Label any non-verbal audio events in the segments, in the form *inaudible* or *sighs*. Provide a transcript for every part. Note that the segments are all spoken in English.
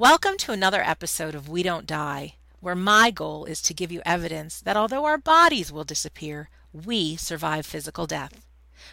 Welcome to another episode of We Don't Die, where my goal is to give you evidence that although our bodies will disappear, we survive physical death.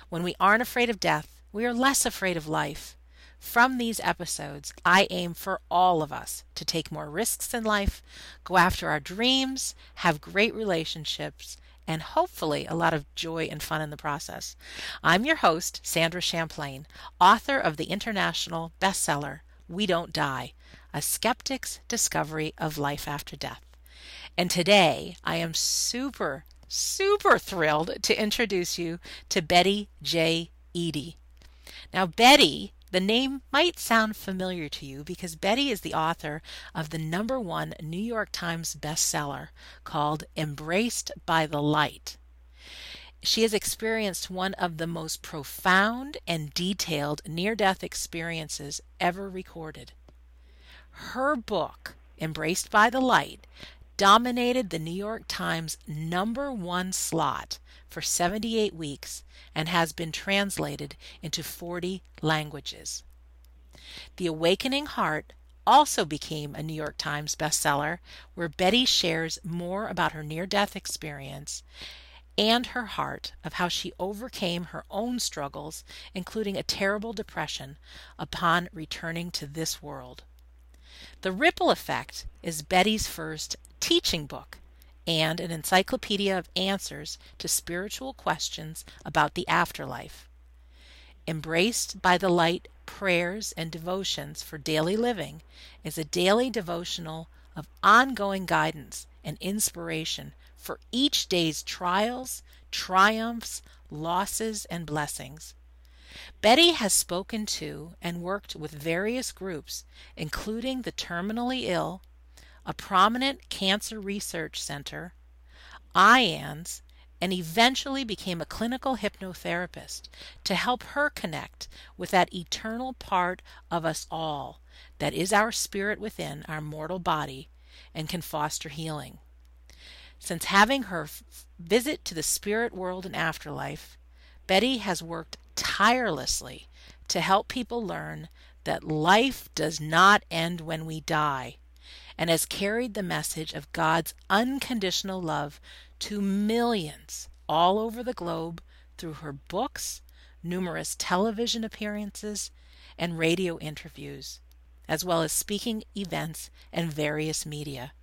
When we aren't afraid of death, we are less afraid of life. From these episodes, I aim for all of us to take more risks in life, go after our dreams, have great relationships, and hopefully a lot of joy and fun in the process. I'm your host, Sandra Champlain, author of the international bestseller, We Don't Die A Skeptic's Discovery of Life After Death. And today I am super, super thrilled to introduce you to Betty J. Eadie. Now, Betty the name might sound familiar to you because Betty is the author of the number one New York Times bestseller called Embraced by the Light. She has experienced one of the most profound and detailed near death experiences ever recorded. Her book, Embraced by the Light, dominated the New York Times number one slot for 78 weeks and has been translated into 40 languages. The Awakening Heart also became a New York Times bestseller, where Betty shares more about her near death experience and her heart of how she overcame her own struggles, including a terrible depression, upon returning to this world. The Ripple Effect is Betty's first teaching book and an encyclopedia of answers to spiritual questions about the afterlife. Embraced by the Light Prayers and Devotions for Daily Living is a daily devotional of ongoing guidance and inspiration for each day's trials, triumphs, losses, and blessings. Betty has spoken to and worked with various groups, including the terminally ill, a prominent cancer research center, IANDS, and eventually became a clinical hypnotherapist to help her connect with that eternal part of us all that is our spirit within our mortal body and can foster healing. Since having her visit to the spirit world and afterlife, Betty has worked tirelessly to help people learn that life does not end when we die and has carried the message of God's unconditional love to millions all over the globe through her books, numerous television appearances, and radio interviews, as well as speaking events and various media.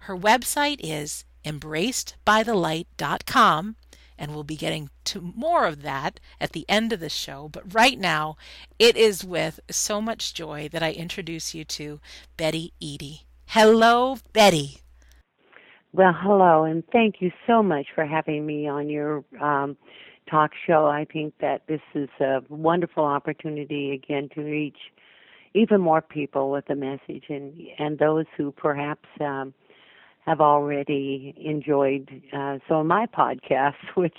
Her website is embracedbythelight.com, and we'll be getting to more of that at the end of the show. But right now, it is with so much joy that I introduce you to Betty Eadie. Hello, Betty. Well, hello, and thank you so much for having me on your um, talk show. I think that this is a wonderful opportunity again to reach even more people with the message, and and those who perhaps um, have already enjoyed uh, some of my podcasts, *laughs* which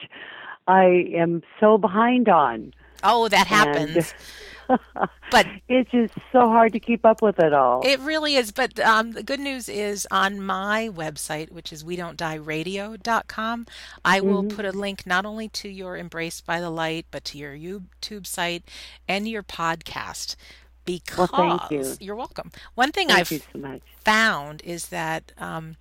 I am so behind on. Oh, that happens. *laughs* but it's just so hard to keep up with it all. It really is. But um, the good news is on my website, which is we don't die radio.com, I will mm-hmm. put a link not only to your Embraced by the Light, but to your YouTube site and your podcast. Because well, you. are welcome. One thing thank I've so found is that um,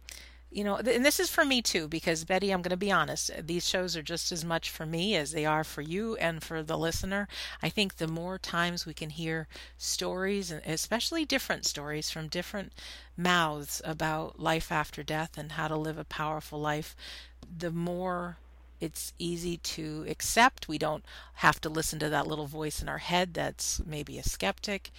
you know, and this is for me too, because Betty, I'm going to be honest, these shows are just as much for me as they are for you and for the listener. I think the more times we can hear stories, especially different stories from different mouths about life after death and how to live a powerful life, the more it's easy to accept. We don't have to listen to that little voice in our head that's maybe a skeptic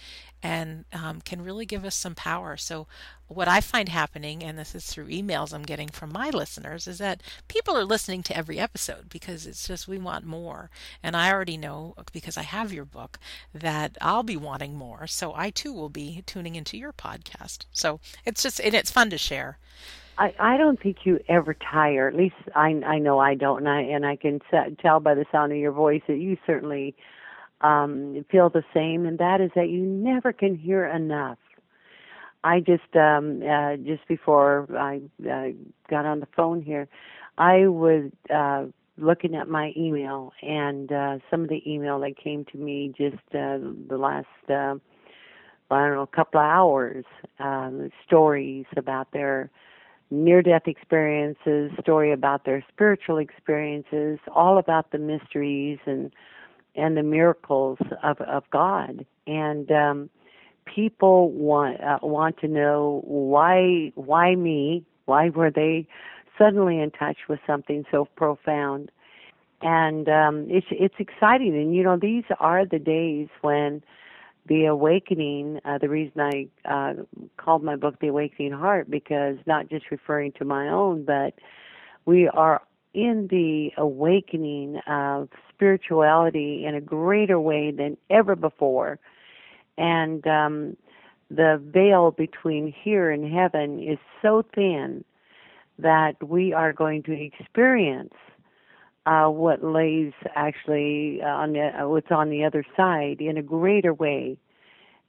and um, can really give us some power. So, what I find happening, and this is through emails I'm getting from my listeners, is that people are listening to every episode because it's just we want more. And I already know because I have your book that I'll be wanting more. So, I too will be tuning into your podcast. So, it's just, and it's fun to share. I I don't think you ever tire. At least I I know I don't, and I and I can tell by the sound of your voice that you certainly um feel the same, and that is that you never can hear enough. I just um uh just before I uh, got on the phone here, I was uh looking at my email and uh some of the email that came to me just uh the last uh I don't know, a couple of hours, um, stories about their near death experiences, story about their spiritual experiences, all about the mysteries and and the miracles of of God. And um, people want uh, want to know why why me? Why were they suddenly in touch with something so profound? And um, it's it's exciting. And you know, these are the days when the awakening, uh, the reason I uh, called my book The Awakening Heart, because not just referring to my own, but we are in the awakening of spirituality in a greater way than ever before. And um, the veil between here and heaven is so thin that we are going to experience uh, what lays actually uh, on the, uh, what's on the other side in a greater way.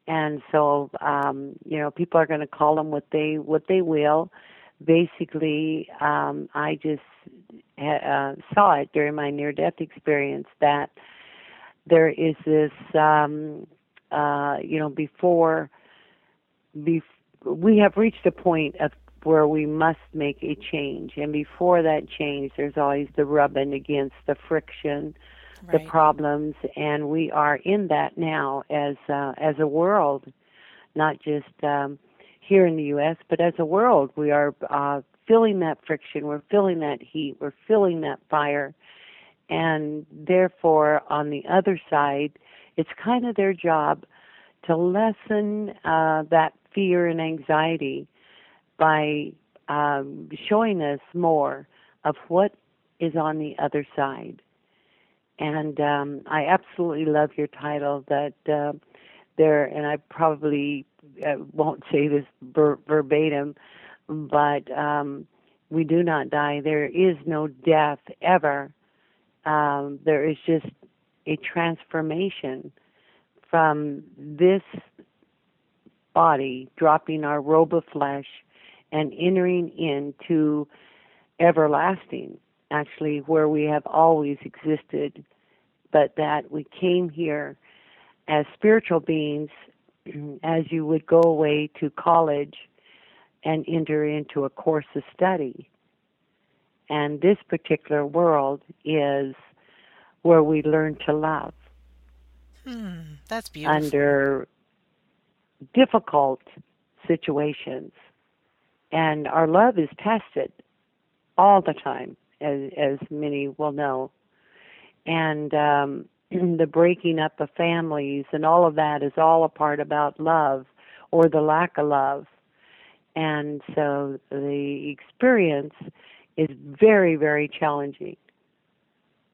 And so, um, you know, people are going to call them what they what they will. Basically, um, I just uh, saw it during my near-death experience that there is this, um, uh, you know, before, bef- we have reached a point of where we must make a change. And before that change, there's always the rubbing against the friction, right. the problems, and we are in that now as uh, as a world, not just um, here in the U.S., but as a world. We are uh, feeling that friction, we're feeling that heat, we're feeling that fire, and therefore, on the other side, it's kind of their job to lessen uh, that fear and anxiety by um, showing us more of what is on the other side. And um, I absolutely love your title that uh, there, and I probably uh, won't say this ver- verbatim, but um, we do not die. There is no death ever. Um, there is just a transformation from this body, dropping our robe of flesh and entering into everlasting, actually, where we have always existed, but that we came here as spiritual beings *clears throat* as you would go away to college and enter into a course of study. And this particular world is where we learn to love. Hmm, that's beautiful. Under difficult situations and our love is tested all the time, as as many will know, and um, *clears throat* the breaking up of families and all of that is all a part about love or the lack of love, and so the experience is very very challenging,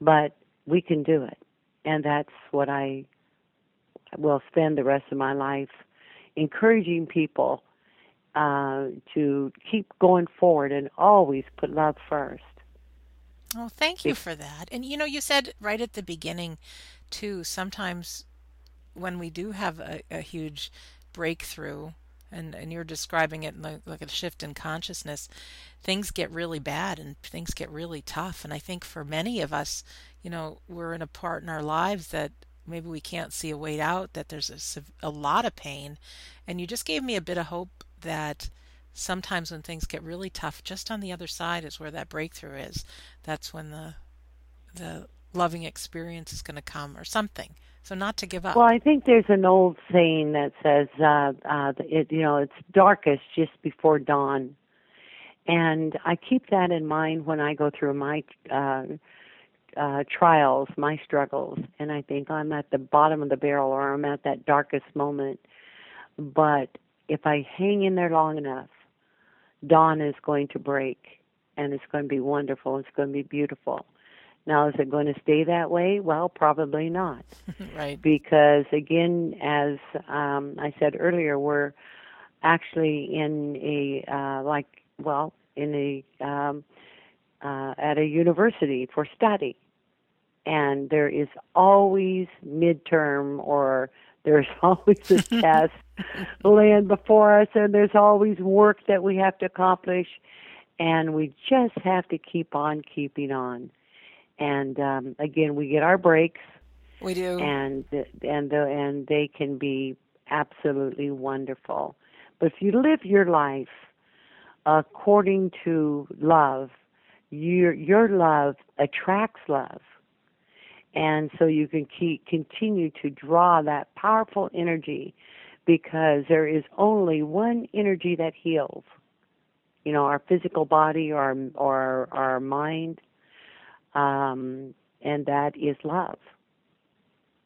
but we can do it, and that's what I will spend the rest of my life encouraging people uh, to keep going forward and always put love first. Oh, thank you for that. And you know, you said right at the beginning, too, sometimes when we do have a, a huge breakthrough, and, and you're describing it like, like a shift in consciousness, things get really bad and things get really tough. And I think for many of us, you know, we're in a part in our lives that maybe we can't see a way out, that there's a, a lot of pain. And you just gave me a bit of hope that sometimes when things get really tough, just on the other side is where that breakthrough is. That's when the the loving experience is going to come or something. So not to give up. Well, I think there's an old saying that says, uh, uh, it, you know, it's darkest just before dawn. And I keep that in mind when I go through my uh, uh, trials, my struggles, and I think I'm at the bottom of the barrel or I'm at that darkest moment. But if I hang in there long enough, dawn is going to break and it's going to be wonderful. It's going to be beautiful. Now, is it going to stay that way? Well, probably not. *laughs* right. Because, again, as um, I said earlier, we're actually in a, uh, like, well, in a, um, uh, at a university for study. And there is always midterm or there's *laughs* always a *laughs* test land before us, and there's always work that we have to accomplish, and we just have to keep on keeping on. And um, again, we get our breaks. We do, and and the, and they can be absolutely wonderful. But if you live your life according to love, your your love attracts love. And so you can keep continue to draw that powerful energy because there is only one energy that heals. You know, our physical body or our, or our mind, um, and that is love.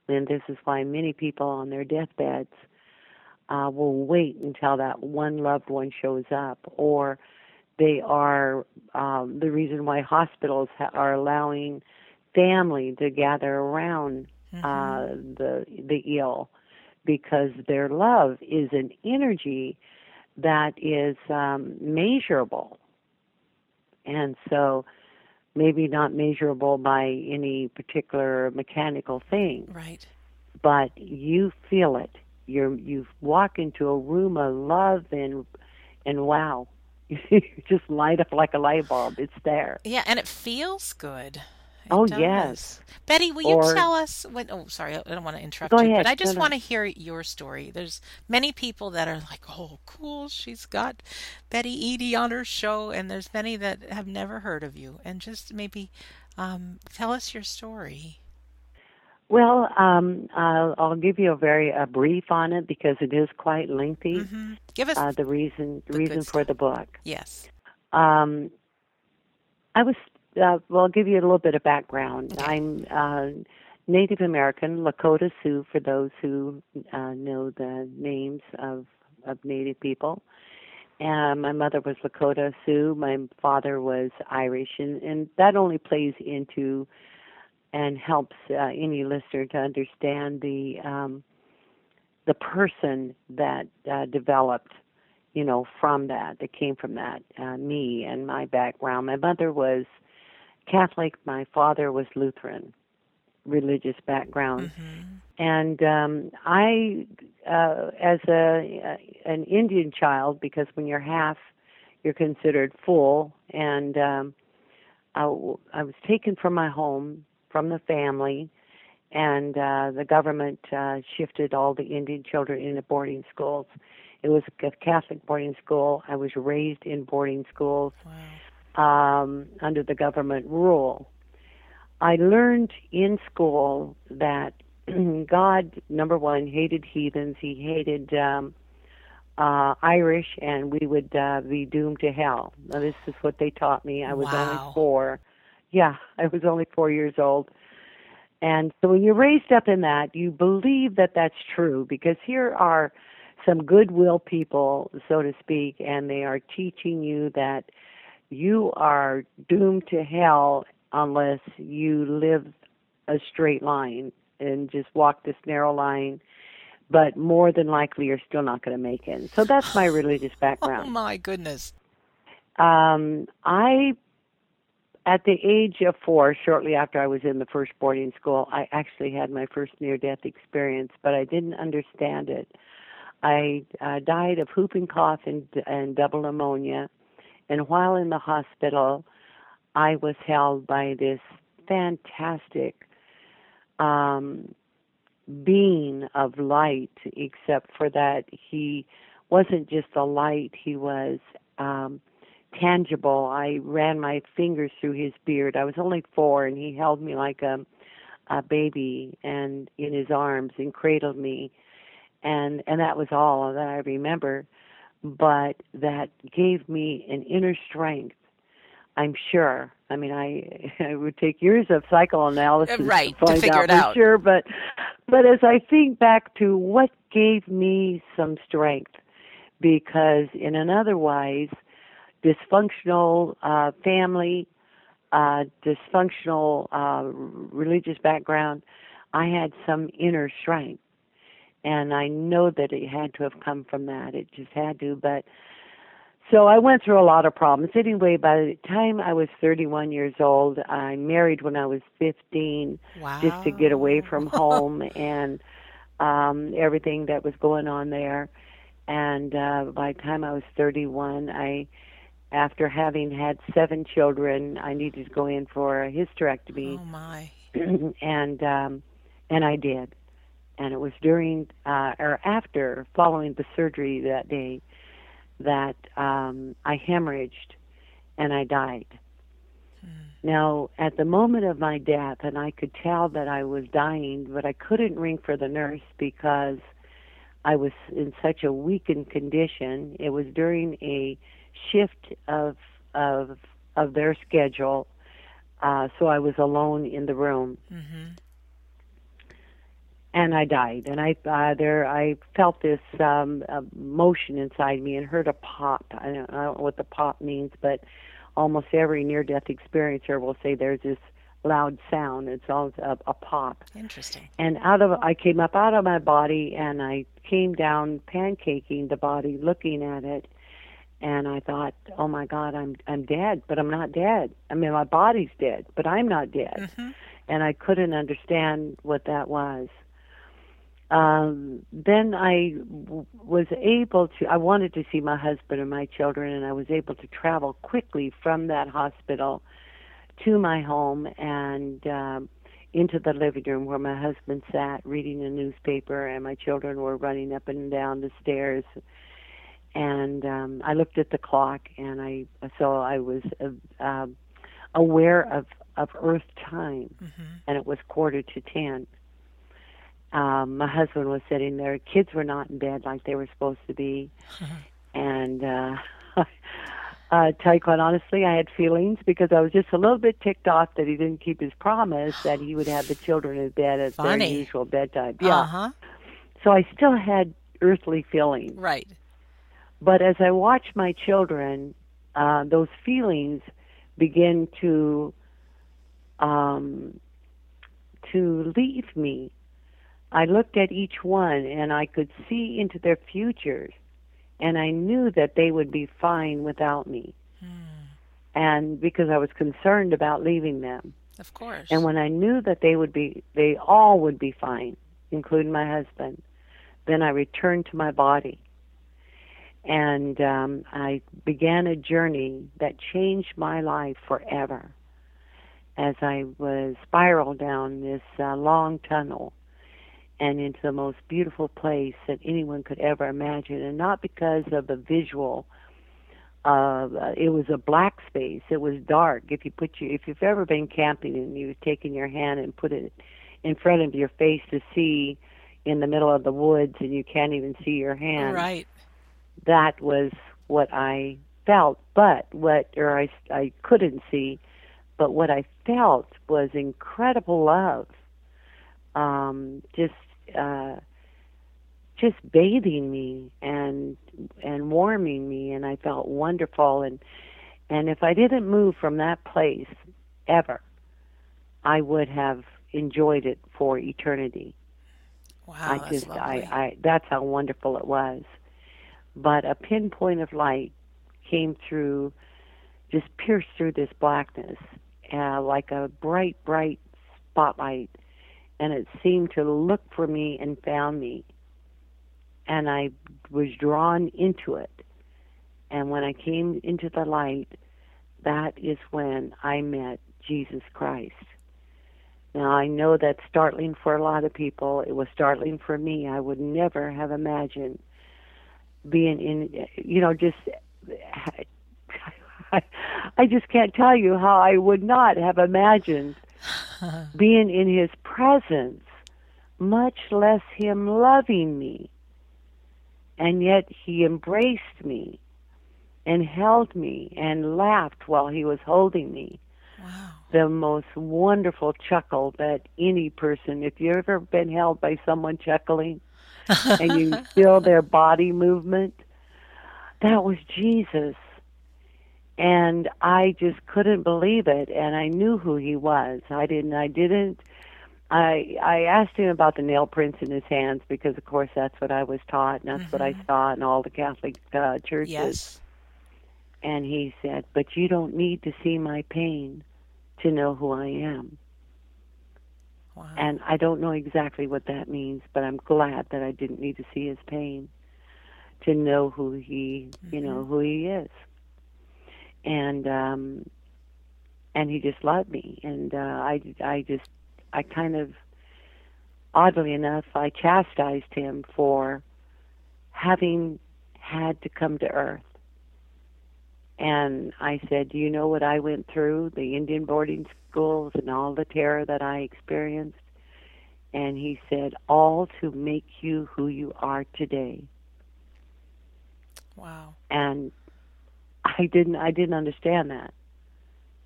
And this is why many people on their deathbeds uh, will wait until that one loved one shows up, or they are um, the reason why hospitals ha- are allowing family to gather around mm-hmm. uh, the the ill because their love is an energy that is um, measurable, and so maybe not measurable by any particular mechanical thing. Right. But you feel it. You're you walk into a room of love and and wow. *laughs* you just light up like a light bulb. It's there. Yeah, and it feels good. Oh does. yes. Betty, will Or- you tell us what oh sorry, I don't want to interrupt you, ahead. but I just want to hear your story. There's many people that are like, "Oh, cool, she's got Betty Eadie on her show," and there's many that have never heard of you. And just maybe um, tell us your story. Well, um, I'll, I'll give you a very a brief on it because it is quite lengthy. hmm Give us Uh, the reason The reason for the book. yes. Um, I was uh, well. I'll give you a little bit of background. I'm uh, Native American, Lakota Sioux, for those who uh, know the names of of Native people. And my mother was Lakota Sioux. My father was Irish, and, and that only plays into and helps uh, any listener to understand the um, the person that uh, developed you know, from that, that came from that, uh, me and my background. My mother was Catholic, my father was Lutheran, religious background. hmm And um, I, uh, as a an Indian child, because when you're half, you're considered full, and um, I, w- I was taken from my home, from the family, and uh, the government uh, shifted all the Indian children into boarding schools. It was a Catholic boarding school. I was raised in boarding schools Wow. Um, under the government rule. I learned in school that *clears throat* God, number one, hated heathens. He hated um, uh, Irish, and we would uh, be doomed to hell. Now, this is what they taught me. I was Wow. only four. Yeah, I was only four years old. And so when you're raised up in that, you believe that that's true because here are some goodwill people, so to speak, and they are teaching you that you are doomed to hell unless you live a straight line and just walk this narrow line. But more than likely, you're still not going to make it. So that's my religious *sighs* background. Oh my goodness. Um, I, at the age of four, shortly after I was in the first boarding school, I actually had my first near-death experience, but I didn't understand it. I uh, died of whooping cough and, and double pneumonia, and while in the hospital, I was held by this fantastic um, being of light, except for that he wasn't just a light, he was um, tangible. I ran my fingers through his beard. I was only four, and he held me like a, a baby and in his arms and cradled me, and and that was all that I remember. But that gave me an inner strength. I'm sure. I mean, I *laughs* it would take years of psychoanalysis right, to to figure out it for out. sure. But but as I think back to what gave me some strength, because in an otherwise dysfunctional uh, family, uh, dysfunctional uh, religious background, I had some inner strength. And I know that it had to have come from that. It just had to. But so I went through a lot of problems. Anyway, by the time I was 31 years old, I married when I was 15 Wow. just to get away from *laughs* home and um everything that was going on there and uh by the time I was 31 I after having had seven children I needed to go in for a hysterectomy Oh my. *clears throat* and um and I did and it was during uh, or after following the surgery that day that um, I hemorrhaged and I died. Now, at the moment of my death, and I could tell that I was dying, but I couldn't ring for the nurse because I was in such a weakened condition. It was during a shift of of of their schedule, uh, so I was alone in the room, Mm-hmm. And I died. And I uh, there I felt this um, motion inside me and heard a pop. I don't, I don't know what the pop means, but almost every near-death experiencer will say there's this loud sound. It's always a, a pop. Interesting. and out of I came up out of my body and I came down pancaking the body looking at it and I thought oh my god I'm I'm dead but I'm not dead I mean my body's dead but I'm not dead Mhm. and I couldn't understand what that was um then I w- was able to I wanted to see my husband and my children and I was able to travel quickly from that hospital to my home and um into the living room where my husband sat reading a newspaper and my children were running up and down the stairs. And um I looked at the clock and I so I was uh, um aware of of earth time. Mm-hmm. and it was quarter to 10 um my husband was sitting there kids were not in bed like they were supposed to be *laughs* and uh *laughs* uh tell you quite honestly I had feelings because I was just a little bit ticked off that he didn't keep his promise that he would have the children in bed at Funny. their usual bedtime yeah Uh-huh. so I still had earthly feelings Right. but as I watched my children, uh, those feelings begin to um, to leave me. I looked at each one and I could see into their futures, and I knew that they would be fine without me. And because I was concerned about leaving them, Of course. and when I knew that they would be, they all would be fine, including my husband, then I returned to my body. And um, I began a journey that changed my life forever as I was spiraled down this uh, long tunnel and into the most beautiful place that anyone could ever imagine. And not because of the visual uh, it was a black space. It was dark. If you put you, if you've ever been camping and you've taken your hand and put it in front of your face to see in the middle of the woods and you can't even see your hand, right. that was what I felt. But what, or I, I couldn't see, but what I felt was incredible love. Um, just, uh, just bathing me and and warming me and I felt wonderful and and if I didn't move from that place ever I would have enjoyed it for eternity. Wow. I that's just lovely. I, I that's how wonderful it was. But a pinpoint of light came through just pierced through this blackness uh, like a bright bright spotlight and it seemed to look for me and found me and I was drawn into it. And when I came into the light, that is when I met Jesus Christ. Now, I know that's startling for a lot of people. It was startling for me. I would never have imagined being in, you know, just. *laughs* I just can't tell you how I would not have imagined *laughs* being in his presence, much less him loving me and yet he embraced me and held me and laughed while he was holding me. wow. The most wonderful chuckle that any person, if you've ever been held by someone chuckling *laughs* and you feel their body movement, that was Jesus. And I just couldn't believe it and I knew who he was. I didn't I didn't I I asked him about the nail prints in his hands because, of course, that's what I was taught, and that's what I saw in all the Catholic uh, churches. Yes. And he said, "But you don't need to see my pain to know who I am." Wow. And I don't know exactly what that means, but I'm glad that I didn't need to see his pain to know who he, you know, who he is. And um and he just loved me and uh I I just I kind of oddly enough, I chastised him for having had to come to Earth. And I said, Do you know what I went through? The Indian boarding schools and all the terror that I experienced? And he said, All to make you who you are today. Wow. And I didn't I didn't understand that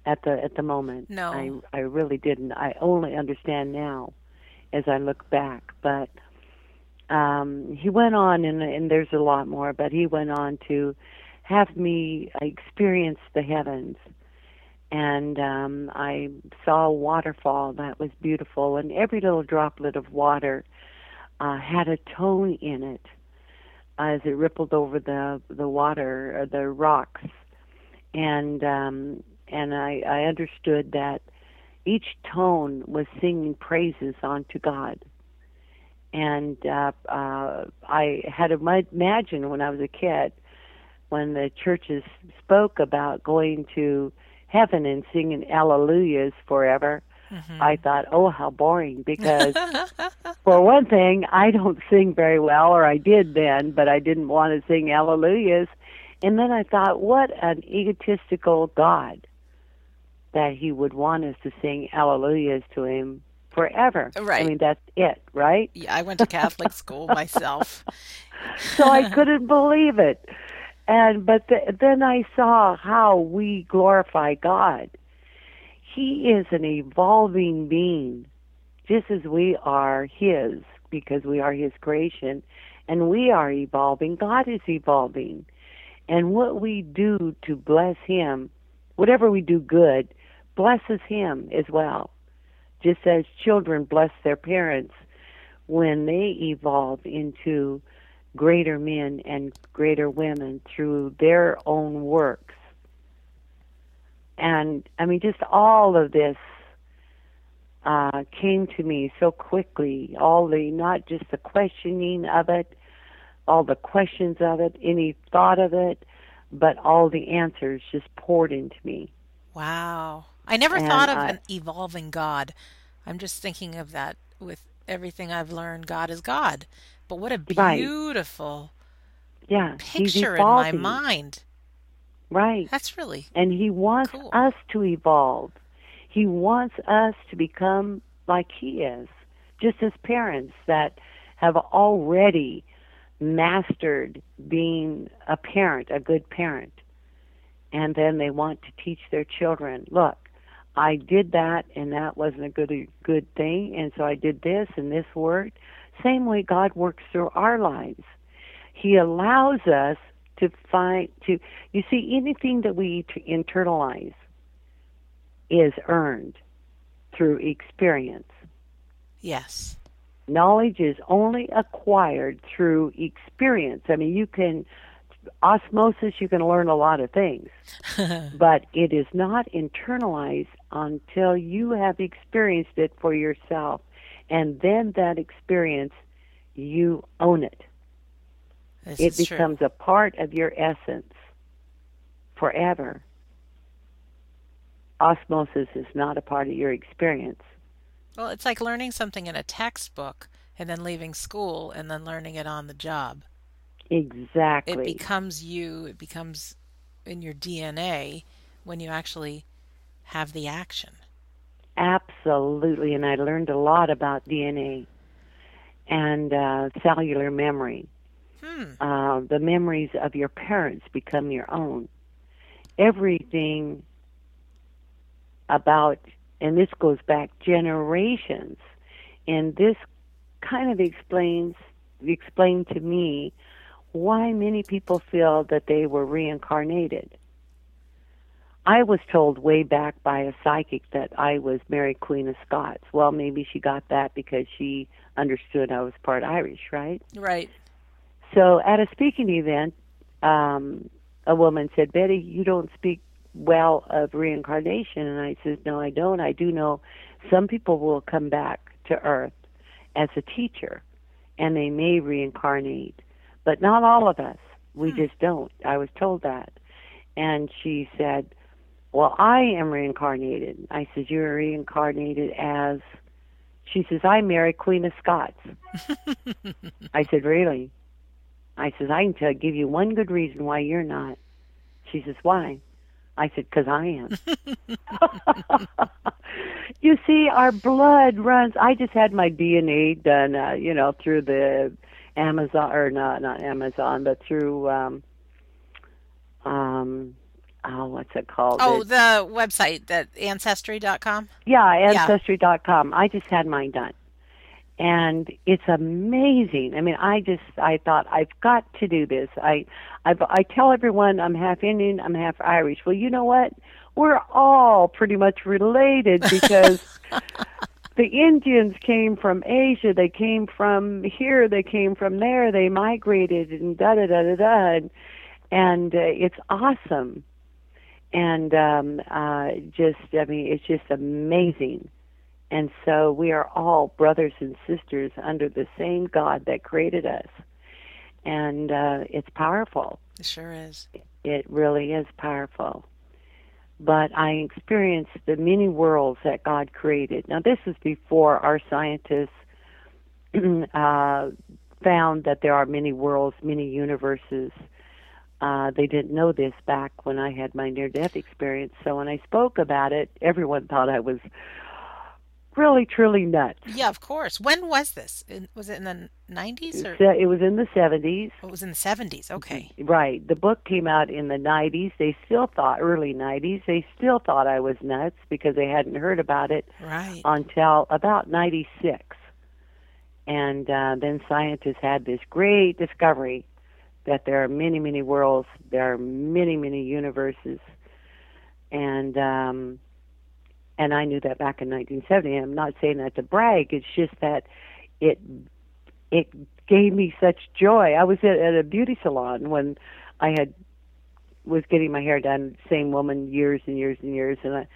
at the at the moment. No. I I really didn't. I only understand now as I look back. But um he went on and and there's a lot more, but he went on to have me experience the heavens. And um, I saw a waterfall that was beautiful, and every little droplet of water uh, had a tone in it as it rippled over the the water, or the rocks, and um, and I, I understood that each tone was singing praises unto God. And uh, uh, I had imagined when I was a kid when the churches spoke about going to heaven and singing alleluias forever, mm-hmm. I thought, oh, how boring. Because, *laughs* for one thing, I don't sing very well, or I did then, but I didn't want to sing alleluias. And then I thought, what an egotistical God that he would want us to sing alleluias to him forever. Right. I mean, that's it, right? Yeah, I went to Catholic *laughs* school myself. so I couldn't believe it and but the, then I saw how we glorify God. He is an evolving being, just as we are His, because we are His creation, and we are evolving. God is evolving, and what we do to bless Him, whatever we do good, blesses Him as well. Just as children bless their parents when they evolve into greater men and greater women through their own works. And I mean, just all of this uh, came to me so quickly. All the, not just the questioning of it, all the questions of it, any thought of it, but all the answers just poured into me. Wow. I never and thought of I, an evolving God. I'm just thinking of that with everything I've learned. God is God. But what a beautiful right. yeah, picture in my mind. Right. That's really And he wants cool. us to evolve. He wants us to become like he is. Just as parents that have already mastered being a parent, a good parent. And then they want to teach their children, look, I did that and that wasn't a good good thing and so I did this and this worked. Same way God works through our lives. He allows us to find to you see anything that we internalize is earned through experience. Yes. Knowledge is only acquired through experience. I mean, you can osmosis you can learn a lot of things *laughs* but it is not internalized until you have experienced it for yourself and then that experience you own it this it becomes true. a part of your essence forever osmosis is not a part of your experience well it's like learning something in a textbook and then leaving school and then learning it on the job Exactly. It becomes you, it becomes in your DNA when you actually have the action. Absolutely. And I learned a lot about DNA and uh, cellular memory. Hmm. Uh, the memories of your parents become your own. Everything about, and this goes back generations, and this kind of explains explained to me why many people feel that they were reincarnated. I was told way back by a psychic that I was Mary Queen of Scots. Well, maybe she got that because she understood I was part Irish, right? Right. So at a speaking event, um, a woman said, Betty, you don't speak well of reincarnation. And I said, No, I don't. I do know some people will come back to Earth as a teacher and they may reincarnate but not all of us. We hmm. just don't. I was told that. And she said, Well, I am reincarnated. I said, You're reincarnated as She says, I'm Mary, Queen of Scots. *laughs* I said, Really? I says, I can tell, give you one good reason why you're not. She says, Why? I said, Because I am. *laughs* *laughs* you see, our blood runs. I just had my DNA done, uh, you know, through the Amazon, or not, not Amazon, but through, um, um, oh, what's it called? Oh, It- the website that ancestry.com. yeah, ancestry.com. I just had mine done. And it's amazing. I mean, I just I thought I've got to do this. I I I tell everyone I'm half Indian, I'm half Irish. Well, you know what? We're all pretty much related *laughs* because the Indians came from Asia, they came from here, they came from there, they migrated and da da da da da and, and uh, it's awesome. And um uh just I mean it's just amazing. And so we are all brothers and sisters under the same God that created us. And uh it's powerful. It sure is. It really is powerful. But I experienced the many worlds that God created. Now, this is before our scientists *clears throat* uh, found that there are many worlds, many universes. Uh, they didn't know this back when I had my near death experience. So when I spoke about it, everyone thought I was really, truly nuts. Yeah, of course. When was this? Was it in the 90s or it was in the 70s. it was in the 70s? Okay. Right. The book came out in the 90s. They still thought, early 90s, they still thought I was nuts because they hadn't heard about it Right. until about 96. And uh, then scientists had this great discovery that there are many, many worlds, there are many, many universes. And um, and I knew that back in 1970. I'm not saying that to brag. It's just that it it gave me such joy. I was at, at a beauty salon when I had was getting my hair done. Same woman, years and years and years, and I,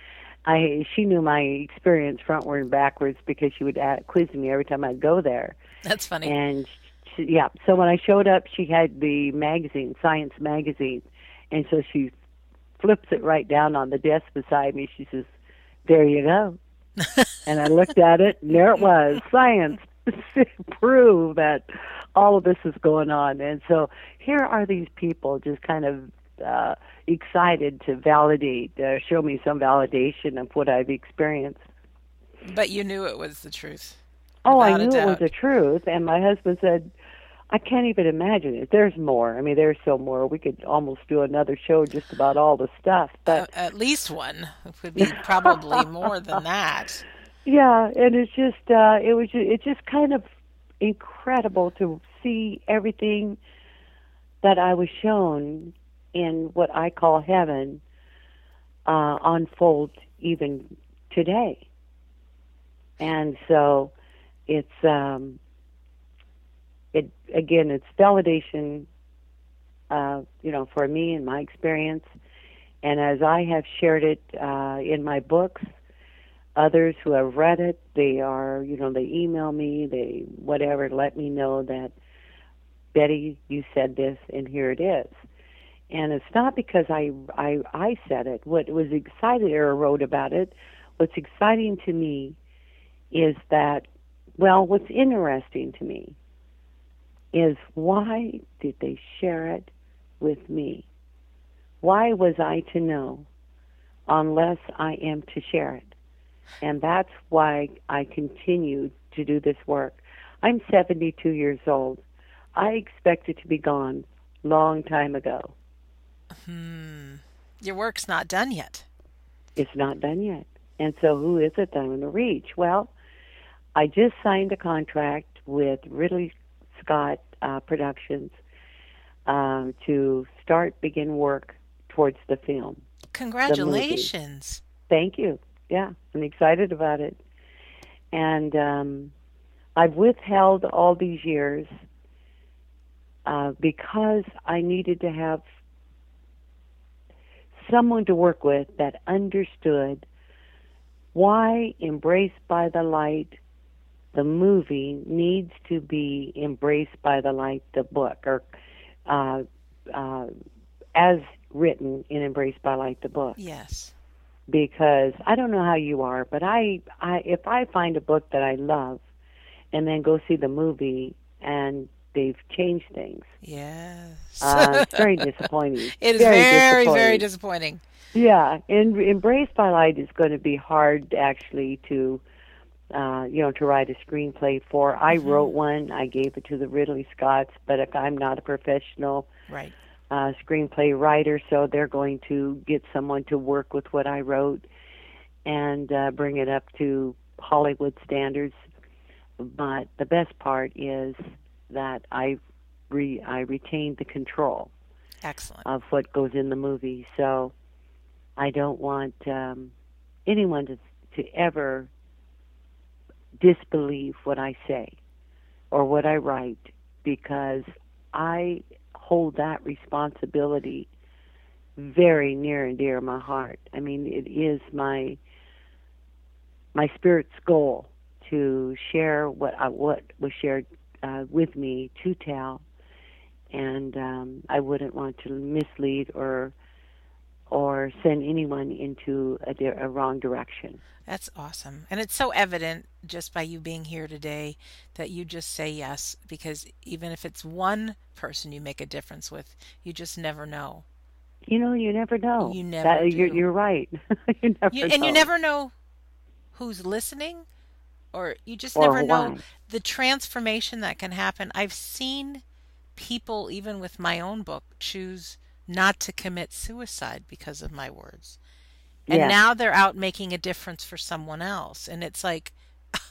I she knew my experience frontward and backwards because she would uh, quiz me every time I'd go there. That's funny. And she, yeah, so when I showed up, she had the magazine, Science magazine, and so she flips it right down on the desk beside me. She says, "There you go." and I looked at it, and there it was, Science prove that all of this is going on. And so here are these people just kind of uh, excited to validate, uh, show me some validation of what I've experienced. But you knew it was the truth. Oh, I knew it was the truth. And my husband said, I can't even imagine it. There's more. I mean, there's so more. We could almost do another show just about all the stuff. But Uh, at least one. It would be probably more than that. *laughs* yeah, and it's just, uh, it was, it's just kind of incredible to see everything that I was shown in what I call heaven uh, unfold even today. And so it's um it again it's validation uh you know for me and my experience. And as I have shared it uh in my books others who have read it they are you know they email me they whatever let me know that Betty you said this and here it is. And it's not because I I I said it. What was excited or wrote about it what's exciting to me is that well what's interesting to me is why did they share it with me why was I to know unless I am to share it and that's why I continue to do this work I'm 72 years old I expected to be gone long time ago Hmm. Your work's not done yet. it's not done yet. And so who is it that I'm going to reach? Well, I just signed a contract with Ridley Scott uh, Productions um, to start begin work towards the film. Congratulations. Thank you. Yeah, I'm excited about it. And um, I've withheld all these years uh, because I needed to have someone to work with that understood why Embraced by the Light, the movie, needs to be Embraced by the Light, the book, or uh, uh, as written in Embraced by Light, the book Yes. because I don't know how you are, but I, I if I find a book that I love and then go see the movie and they've changed things. Yes. Uh, it's very disappointing. *laughs* It is very, very, disappointing. very disappointing. Yeah, and Embraced by Light is going to be hard actually to, uh, you know, to write a screenplay for. I Mm-hmm. wrote one. I gave it to the Ridley Scotts, but I'm not a professional Right. uh, screenplay writer, so they're going to get someone to work with what I wrote and uh, bring it up to Hollywood standards. But the best part is that I re- I retained the control Excellent. of what goes in the movie. So I don't want um, anyone to to ever disbelieve what I say or what I write because I hold that responsibility very near and dear my heart. I mean, it is my my spirit's goal to share what I, what was shared uh, with me to tell, and um, I wouldn't want to mislead or or send anyone into a, a wrong direction. That's awesome. And it's so evident just by you being here today that you just say yes because even if it's one person you make a difference with, you just never know. You know, you never know. You never That- uh, You're, you're right. *laughs* you never You, and you never know who's listening or you just Or never know the transformation that can happen. I've seen people even with my own book choose not to commit suicide because of my words. And Yes. now they're out making a difference for someone else. And it's like *laughs*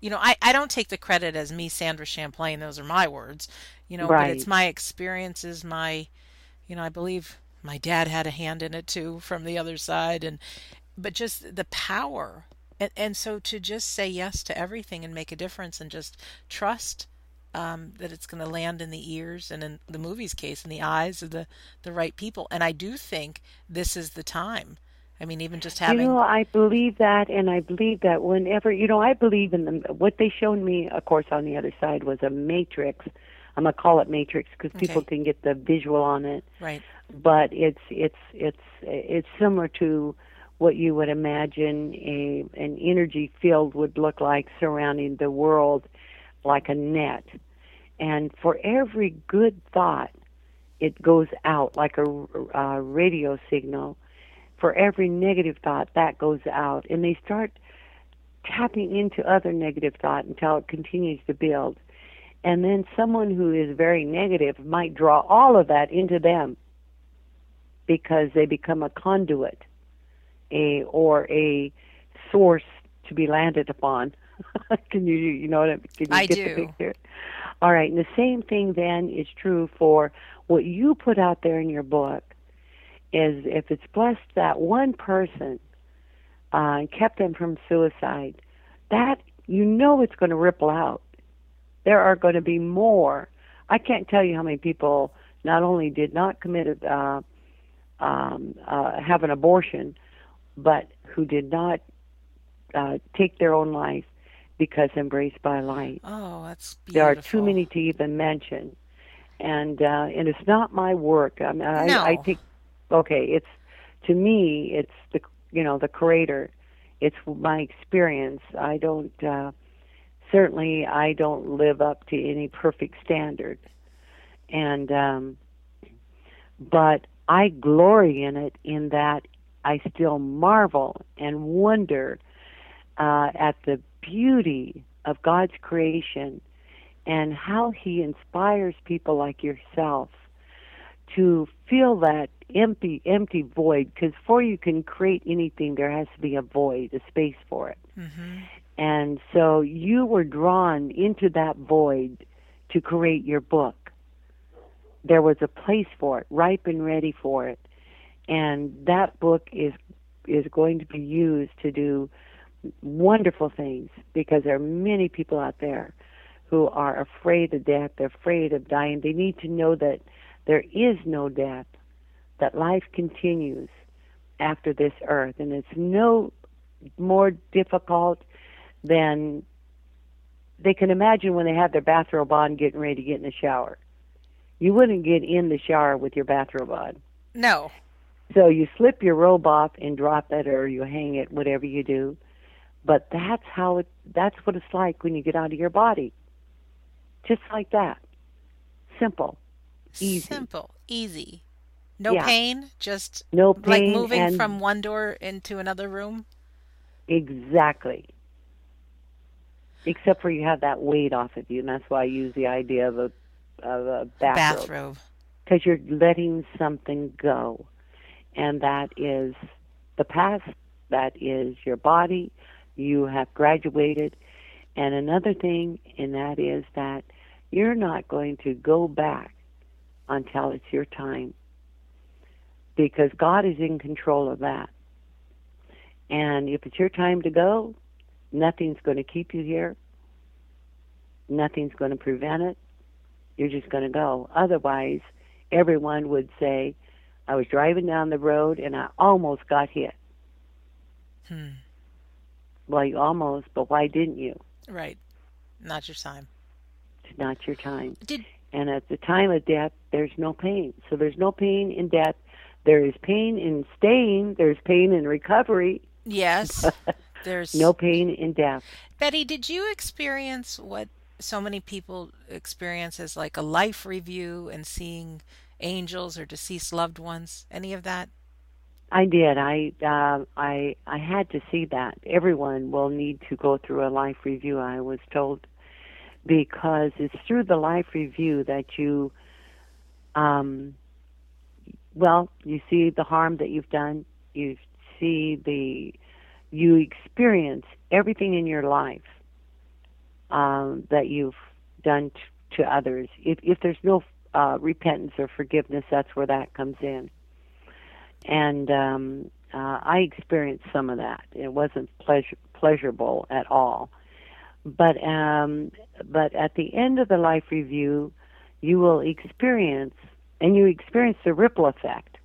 you know, I, I don't take the credit as me, Sandra Champlain, those are my words. You know, right. but it's my experiences, my you know, I believe my dad had a hand in it too from the other side and but just the power and and so to just say yes to everything and make a difference and just trust um, that it's going to land in the ears and in the movie's case in the eyes of the the right people and I do think this is the time I mean even just having You know, I believe that, and I believe that whenever you know, I believe in them. What they showed me, of course, on the other side was a matrix. I'm gonna call it matrix because people Okay. can get the visual on it. right But it's it's it's it's similar to what you would imagine a an energy field would look like surrounding the world, like a net. And for every good thought, it goes out like a, a radio signal. For every negative thought that goes out. And they start tapping into other negative thought until it continues to build. And then someone who is very negative might draw all of that into them because they become a conduit a or a source to be landed upon *laughs* can you you know what I, can you I get do. the picture all right and the same thing then is true for what you put out there in your book is if it's blessed that one person uh, and kept them from suicide, that you know it's going to ripple out. There are going to be more. I can't tell you how many people not only did not commit uh, um, uh, have an abortion, but who did not uh, take their own life because embraced by light. oh that's There are too many to even mention, and uh, and it's not my work. I mean, I, No. I think okay, it's to me, it's the you know the creator. It's my experience. I don't uh, certainly I don't live up to any perfect standard, and um, but I glory in it in that I still marvel and wonder uh, at the beauty of God's creation and how He inspires people like yourself to feel that empty, empty void. Because before you can create anything, there has to be a void, a space for it. hmm And so you were drawn into that void to create your book. There was a place for it, ripe and ready for it. And that book is is going to be used to do wonderful things because there are many people out there who are afraid of death, they're afraid of dying. They need to know that there is no death, that life continues after this earth and it's no more difficult than they can imagine when they have their bathrobe on getting ready to get in the shower. You wouldn't get in the shower with your bathrobe on. no So you slip your robe off and drop it, or you hang it, whatever you do. But that's how it. That's what it's like when you get out of your body. Just like that. Simple. Easy. Simple, easy. No Yeah. pain, just No pain like moving from one door into another room. exactly. Except for you have that weight off of you, and that's why I use the idea of a of a bathrobe. Bathrobe. because you're letting something go. And that is the past, that is your body. You have graduated. And another thing, and that is that you're not going to go back until it's your time because God is in control of that. And if it's your time to go, nothing's going to keep you here, nothing's going to prevent it. You're just going to go. Otherwise, everyone would say, I was driving down the road and I almost got hit. Hmm. Well, you almost, but why didn't you? Right. Not your time. It's not your time. Did And at the time of death, there's no pain. So there's no pain in death. There is pain in staying. There's pain in recovery. yes. *laughs* There's No pain in death. Betty, did you experience what so many people experience as like a life review and seeing angels or deceased loved ones? Any of that? I did. I uh, I I had to see that. Everyone will need to go through a life review. I was told because it's through the life review that you, um, well, you see the harm that you've done. You see the, you experience everything in your life um, that you've done t- to others. If if there's no uh, repentance or forgiveness, that's where that comes in and um, uh, I experienced some of that. It wasn't pleasure, pleasurable at all, but um, but at the end of the life review, you will experience, and you experience the ripple effect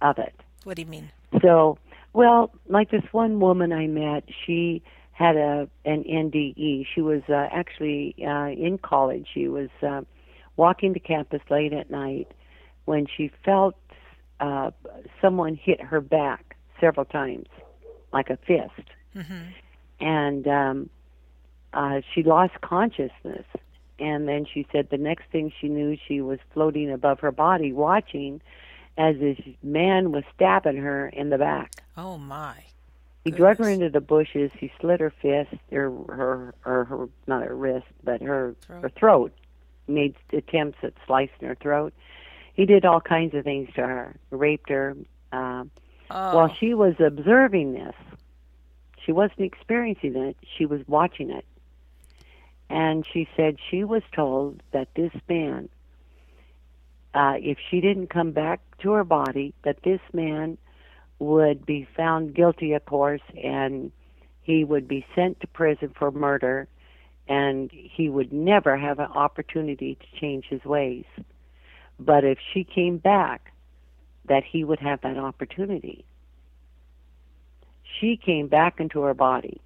of it. What do you mean? So, well, like this one woman I met, she had a an NDE. She was uh, actually uh, in college. She was uh, walking to campus late at night when she felt uh, someone hit her back several times, like a fist, hmm and um, uh, she lost consciousness. And then she said the next thing she knew, she was floating above her body, watching as this man was stabbing her in the back. Oh my. He drug her into the bushes. He slit her fist, or her, or her, not her wrist, but her Throat. her throat. Made attempts at slicing her throat. He did all kinds of things to her. Raped her. Um, Oh. While she was observing this, she wasn't experiencing it. She was watching it, and she said she was told that this man, uh, if she didn't come back to her body, that this man would be found guilty, of course, and he would be sent to prison for murder, and he would never have an opportunity to change his ways. But if she came back, that he would have that opportunity. She came back into her body.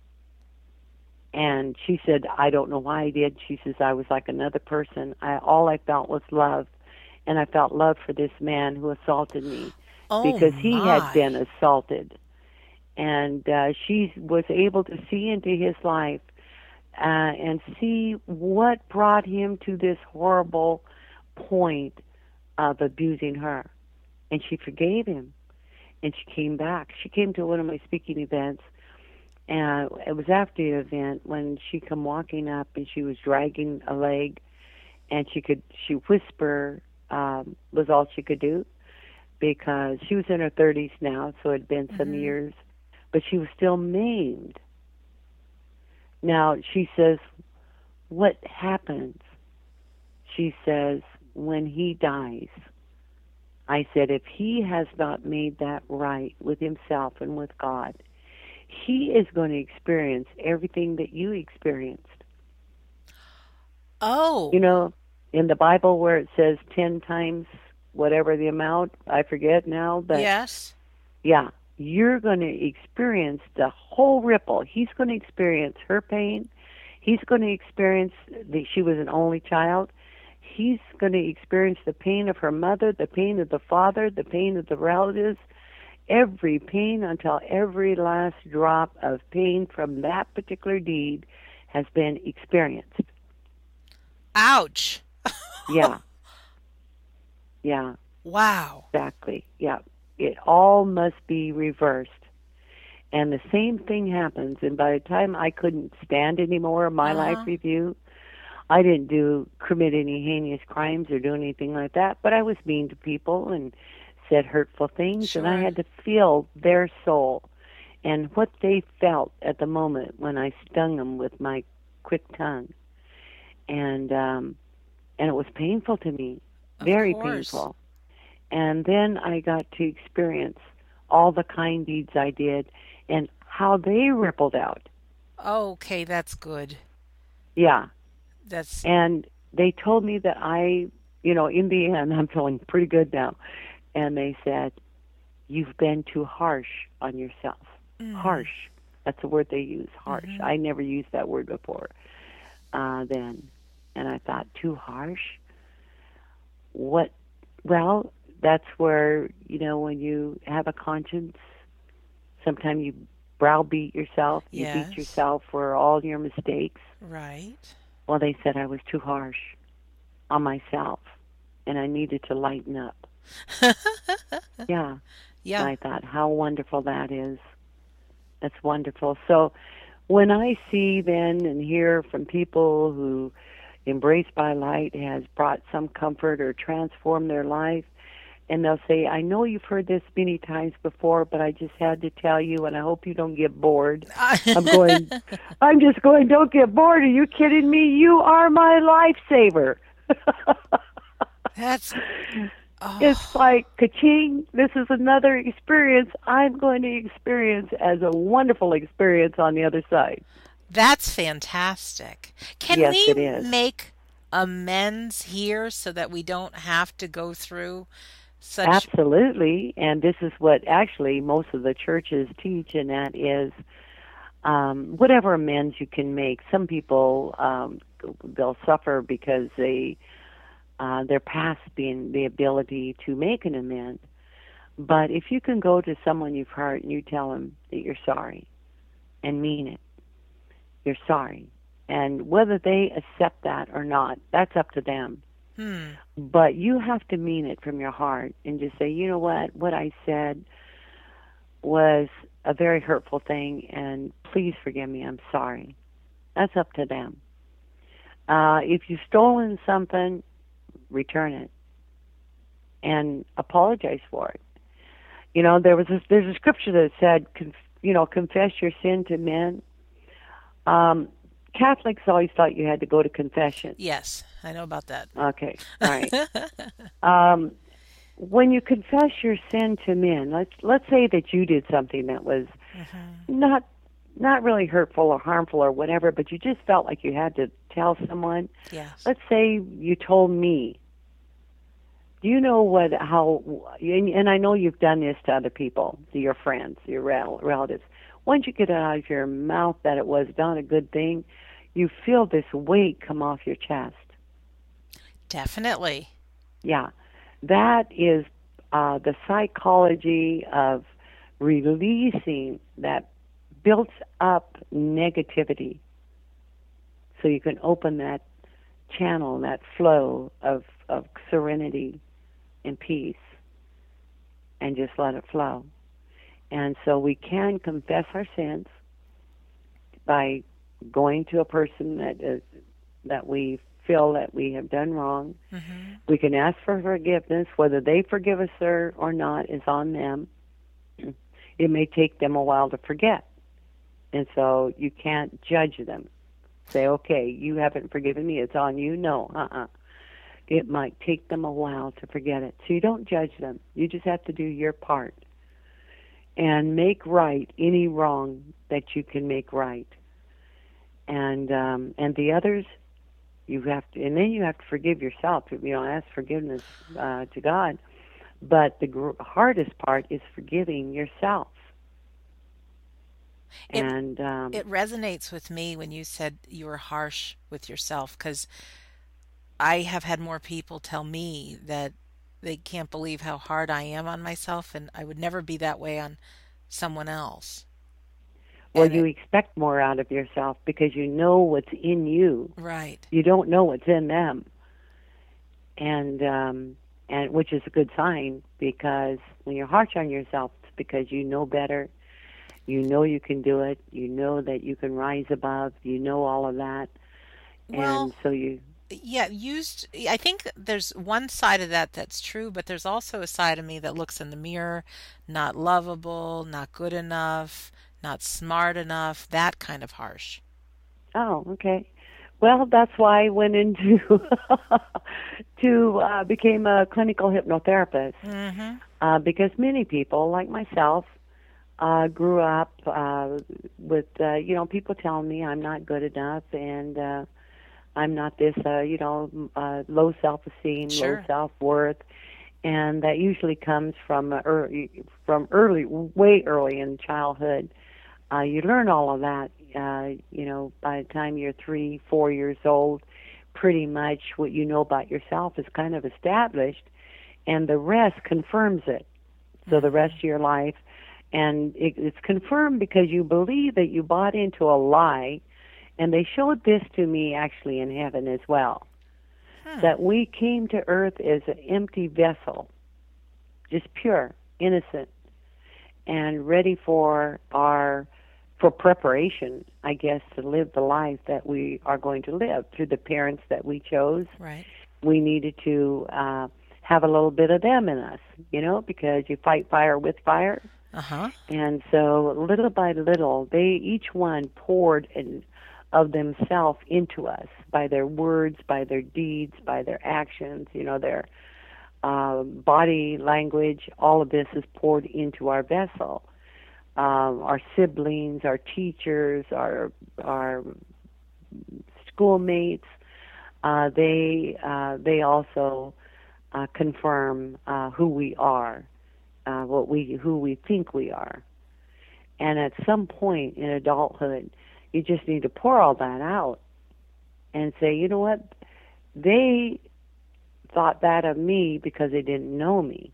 And she said, I don't know why I did. She says, I was like another person. I, all I felt was love. And I felt love for this man who assaulted me oh because he my. had been assaulted. And uh, she was able to see into his life uh, and see what brought him to this horrible point of abusing her. And she forgave him. And she came back. She came to one of my speaking events. And it was after the event when she come walking up and she was dragging a leg and she could she whisper um was all she could do because she was in her 30s now, so it had been some Mhm. years, but she was still maimed. Now she says, What happens? She says, When he dies. I said, If he has not made that right with himself and with God, he is going to experience everything that you experienced. Oh. You know, in the Bible where it says 10 times whatever the amount, I forget now, but yes. yeah, you're going to experience the whole ripple. He's going to experience her pain. He's going to experience that she was an only child. He's going to experience the pain of her mother, the pain of the father, the pain of the relatives, every pain until every last drop of pain from that particular deed has been experienced. Ouch. Yeah. *laughs* yeah, Wow. exactly. Yeah. It all must be reversed. And the same thing happens. And by the time I couldn't stand anymore, my Uh-huh. life review, I didn't do commit any heinous crimes or do anything like that, but I was mean to people and said hurtful things, and I had to feel their soul and what they felt at the moment when I stung them with my quick tongue, and um, and it was painful to me, Of very course. painful. And then I got to experience all the kind deeds I did and how they rippled out. Okay, that's good. Yeah, That's and they told me that I, you know, in the end, I'm feeling pretty good now. And they said, You've been too harsh on yourself. Mm. Harsh. That's the word they use, harsh. Mhm. I never used that word before uh, then. And I thought, Too harsh? What? Well, that's where, you know, when you have a conscience, sometimes you browbeat yourself, you Yes. beat yourself for all your mistakes. right. Well, they said I was too harsh on myself and I needed to lighten up. *laughs* Yeah. And Yeah. I thought, how wonderful that is. That's wonderful. So when I see then and hear from people who Embraced by Light has brought some comfort or transformed their life, and they'll say, I know you've heard this many times before, but I just had to tell you, and I hope you don't get bored. I'm going, *laughs* I'm just going, don't get bored. Are you kidding me? You are my lifesaver. *laughs* That's oh, it's like, ka-ching, this is another experience I'm going to experience as a wonderful experience on the other side. that's fantastic. Can Yes, we make amends here so that we don't have to go through such Absolutely. And this is what actually most of the churches teach, and that is um, whatever amends you can make. Some people, um, they'll suffer because they, uh, they're past being the ability to make an amend. But if you can go to someone you've hurt and you tell them that you're sorry and mean it, you're sorry. And whether they accept that or not, that's up to them Hmm. but you have to mean it from your heart and just say, you know what, what I said was a very hurtful thing, and please forgive me. I'm sorry. That's up to them. Uh, if you've stolen something, return it and apologize for it. You know, there was a, there's a scripture that said, conf, you know, confess your sin to men. Um, Catholics always thought you had to go to confession. Yes, I know about that. Okay, all right. *laughs* um, when you confess your sin to men, let's let's say that you did something that was not not really hurtful or harmful or whatever, but you just felt like you had to tell someone. Yes. Let's say you told me. Do you know what how and, and I know you've done this to other people, to your friends, your rel- relatives. Once you get it out of your mouth that it was not a good thing, you feel this weight come off your chest. Definitely. Yeah, that is uh, the psychology of releasing that builds up negativity. So you can open that channel, that flow of, of serenity and peace, and just let it flow. And so we can confess our sins by going to a person that is that we feel that we have done wrong. hmm We can ask for forgiveness. Whether they forgive us or, or not is on them. It may take them a while to forget. And so you can't judge them. Say, okay, you haven't forgiven me. It's on you. No, uh-uh. It might take them a while to forget it. So you don't judge them. You just have to do your part and make right any wrong that you can make right. And um, and the others, you have to, and then you have to forgive yourself. You know, ask forgiveness uh, to God. But the gr- hardest part is forgiving yourself. It- and um, It resonates with me when you said you were harsh with yourself because I have had more people tell me that they can't believe how hard I am on myself, and I would never be that way on someone else. Well, you expect more out of yourself because you know what's in you. right. You don't know what's in them, and um, and which is a good sign because when you're harsh on yourself, it's because you know better. You know you can do it. You know that you can rise above. You know all of that, Well, and so you. yeah, used. I think there's one side of that that's true, but there's also a side of me that looks in the mirror, not lovable, not good enough, not smart enough, that kind of harsh. Oh, okay. Well, that's why I went into *laughs* to uh, became a clinical hypnotherapist. Mm-hmm. uh, because many people, like myself, uh, grew up uh, with uh, you know people telling me I'm not good enough and uh, I'm not this uh, you know uh, low self-esteem, Sure. low self-worth, and that usually comes from uh, early, from early, way early in childhood. Uh, you learn all of that, uh, you know, by the time you're three, four years old. Pretty much what you know about yourself is kind of established, and the rest confirms it. So the rest of your life, and it, it's confirmed because you believe that you bought into a lie, and they showed this to me actually in heaven as well. Hmm. That we came to earth as an empty vessel, just pure, innocent, and ready for our for preparation, I guess, to live the life that we are going to live through the parents that we chose Right. we needed to uh, have a little bit of them in us, you know, because you fight fire with fire. Uh huh. And so little by little, they each one poured in, of themselves into us by their words, by their deeds, by their actions, you know, their uh, body language. All of this is poured into our vessel. Um, our siblings, our teachers, our our schoolmates, uh, they uh, they also uh, confirm uh, who we are, uh, what we who we think we are, and at some point in adulthood, you just need to pour all that out and say, you know what, they thought that of me because they didn't know me.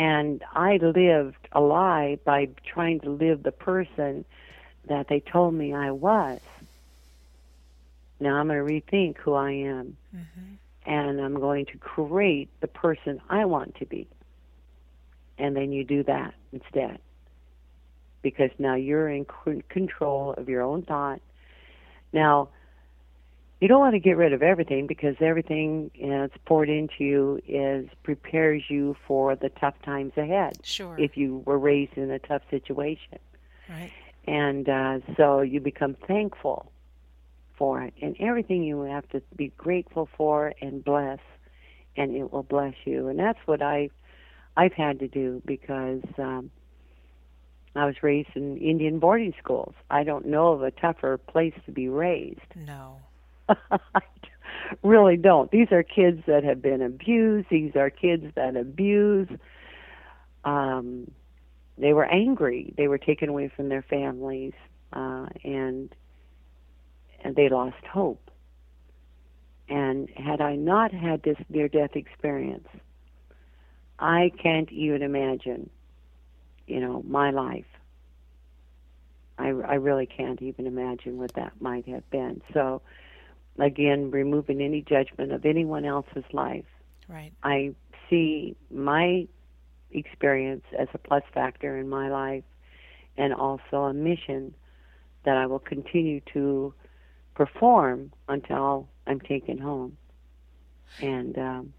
And I lived a lie by trying to live the person that they told me I was. Now I'm going to rethink who I am Mm-hmm. and I'm going to create the person I want to be. And then you do that instead. Because now you're in c- control of your own thought. Now, you don't want to get rid of everything because everything you know, that's poured into you is prepares you for the tough times ahead Sure. if you were raised in a tough situation right. and uh, so you become thankful for it and everything you have to be grateful for and bless and it will bless you and that's what i i've had to do because um i was raised in indian boarding schools i don't know of a tougher place to be raised No. I *laughs* really don't. These are kids that have been abused. These are kids that abuse. Um, they were angry. They were taken away from their families, uh, and and they lost hope. And had I not had this near-death experience, I can't even imagine, you know, my life. I, I really can't even imagine what that might have been. So, again, removing any judgment of anyone else's life. Right. I see my experience as a plus factor in my life and also a mission that I will continue to perform until I'm taken home. And um,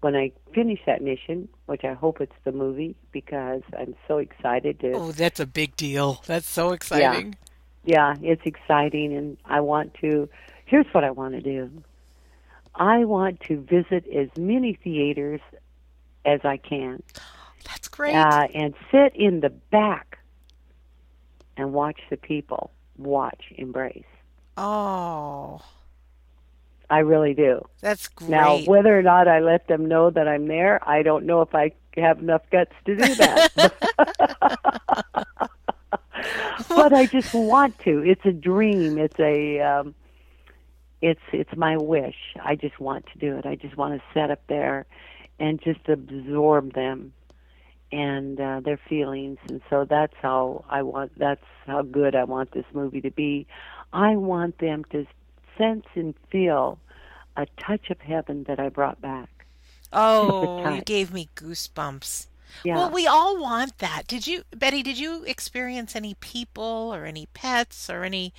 when I finish that mission, which I hope it's the movie because I'm so excited to Oh, that's a big deal. That's so exciting. yeah, it's exciting, and I want to. Here's what I want to do. I want to visit as many theaters as I can, That's great. uh, and sit in the back and watch the people watch Embrace. oh, I really do. that's great. Now, whether or not I let them know that I'm there, I don't know if I have enough guts to do that. *laughs* *laughs* but I just want to. It's a dream. It's a um, it's it's my wish. I just want to do it. I just want to set up there and just absorb them and uh, their feelings. And so that's how I want. That's how good I want this movie to be. I want them to sense and feel a touch of heaven that I brought back. Oh, you gave me goosebumps. Yeah. Well, we all want that. Did you, Betty? Did you experience any people or any pets or any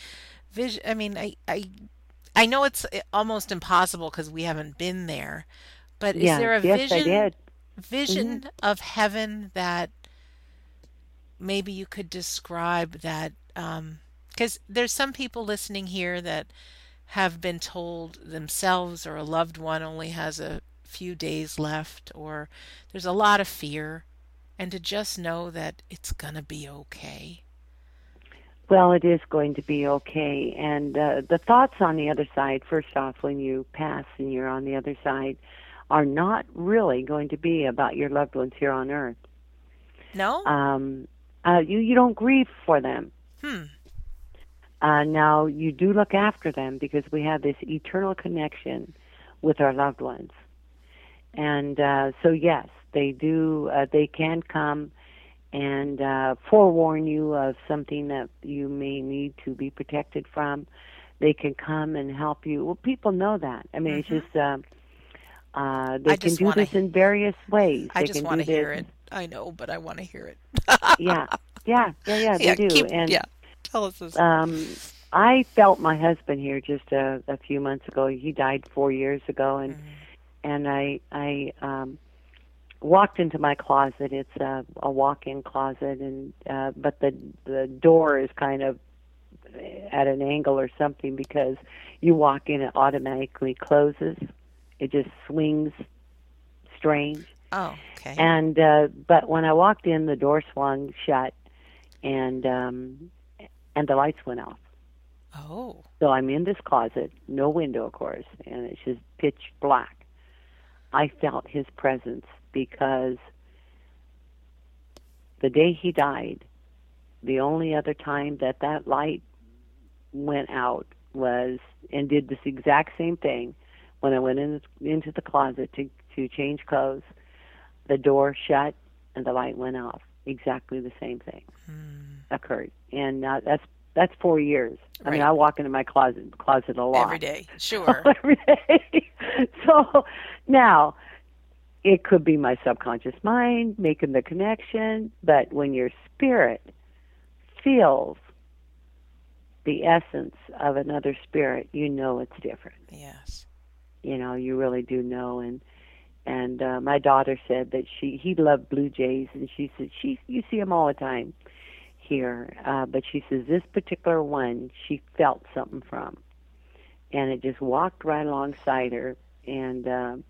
vision? I mean, I, I, I know it's almost impossible because we haven't been there. But is yeah. there a yes, vision, vision Mm-hmm. of heaven that maybe you could describe that? Because there's some people listening here that have been told themselves or a loved one only has a few days left, or there's a lot of fear, and to just know that it's going to be okay. Well, it is going to be okay. And uh, the thoughts on the other side, first off, when you pass and you're on the other side, are not really going to be about your loved ones here on earth. No? Um, uh, you you don't grieve for them. Hmm. Uh, now you do look after them because we have this eternal connection with our loved ones, and uh, so yes, they do. Uh, they can come and uh, forewarn you of something that you may need to be protected from. They can come and help you. Well, people know that. I mean, Mhm. it's just. Uh, uh, they I can do this in various ways. I they just want to hear it. I know, but I want to hear it. *laughs* Yeah, yeah, yeah, yeah. They yeah, do. keep, and yeah. Tell us this. um, I felt my husband here just a, a few months ago. He died four years ago, and Mhm. and I I um, walked into my closet. It's a, a walk-in closet, and uh, but the the door is kind of at an angle or something because you walk in, it automatically closes. It just swings strange. Oh, okay. And uh, but when I walked in, the door swung shut, and um, and the lights went off. oh, So I'm in this closet, no window, of course, and it's just pitch black. I felt his presence because the day he died, the only other time that that light went out was and did this exact same thing when I went in, into the closet to to change clothes. The door shut and the light went off. Exactly the same thing Hmm. occurred, and uh, that's that's four years. I mean, I walk into my closet closet a lot every day. *laughs* Sure. every day. *laughs* so now it could be my subconscious mind making the connection, but when your spirit feels the essence of another spirit, you know it's different. yes. You know, you really do know and and uh, my daughter said that she he loved blue jays and she said she you see them all the time here uh but she says this particular one she felt something from and it just walked right alongside her and um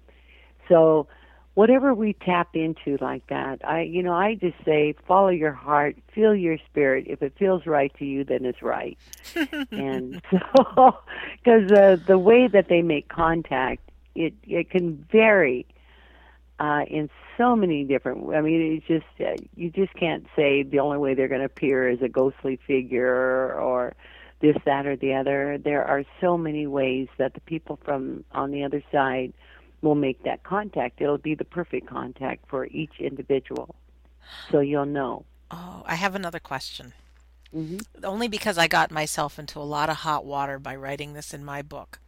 so whatever we tap into like that i you know i just say follow your heart feel your spirit if it feels right to you then it's right *laughs* and so *laughs* because uh, the way that they make contact it it can vary uh, in so many different. I mean, it's just uh, you just can't say the only way they're going to appear is a ghostly figure or this, that, or the other. There are so many ways that the people from on the other side will make that contact. It'll be the perfect contact for each individual, so you'll know. Oh, I have another question. hmm Only because I got myself into a lot of hot water by writing this in my book.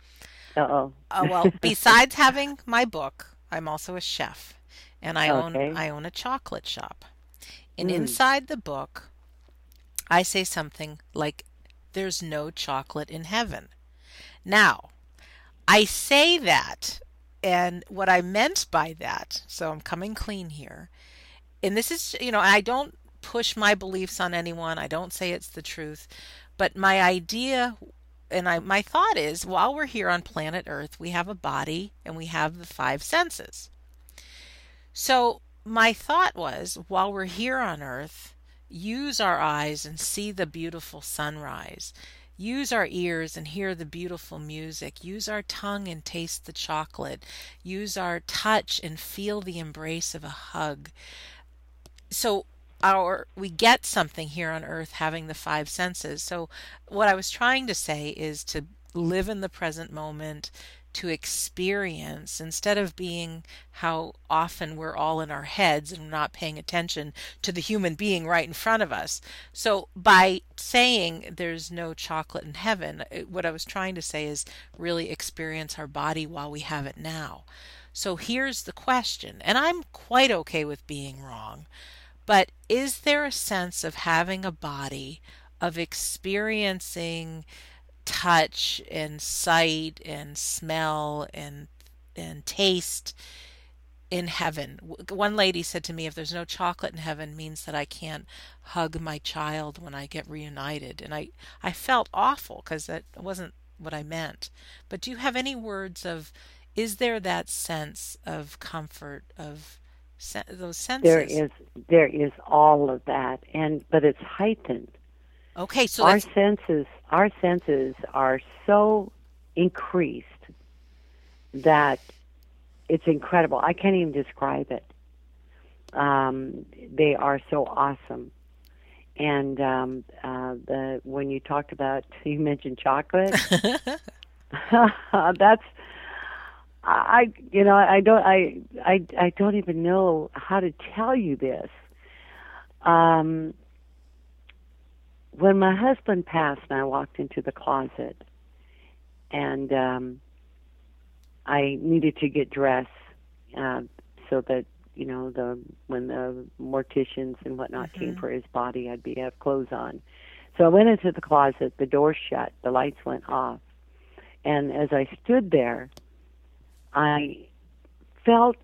Uh oh. Uh, well, *laughs* besides having my book, I'm also a chef, and I Okay. own I own a chocolate shop. And Mm. inside the book, I say something like, "There's no chocolate in heaven." Now, I say that, and what I meant by that, so I'm coming clean here, and this is, you know, I don't push my beliefs on anyone. I don't say it's the truth, but my idea and I my thought is while we're here on planet Earth, we have a body and we have the five senses. So my thought was while we're here on Earth, use our eyes and see the beautiful sunrise. Use our ears and hear the beautiful music. Use our tongue and taste the chocolate. Use our touch and feel the embrace of a hug. So our we get something here on earth having the five senses. So what I was trying to say is to live in the present moment, to experience instead of being how often we're all in our heads and not paying attention to the human being right in front of us. So, by saying there's no chocolate in heaven, uh, what I was trying to say is really experience our body while we have it now. So, here's the question, and I'm quite okay with being wrong, but is there a sense of having a body, of experiencing? Touch and sight and smell and and taste in heaven. One lady said to me, if there's no chocolate in heaven, means that I can't hug my child when I get reunited. And I, I felt awful because that wasn't what I meant. But do you have any words of, is there that sense of comfort, of se- those senses? There is, there is all of that. And, but it's heightened. Okay, so our senses our senses are so increased that it's incredible. I can't even describe it. Um, they are so awesome. And um, uh, the when you talked about *laughs* you mentioned chocolate, *laughs* *laughs* that's I you know I don't I I I don't even know how to tell you this. Um, when my husband passed and I walked into the closet and um I needed to get dressed uh, so that you know the when the morticians and whatnot mm-hmm. came for his body I'd be have clothes on. So I went into the closet, the door shut, the lights went off. And as I stood there, I felt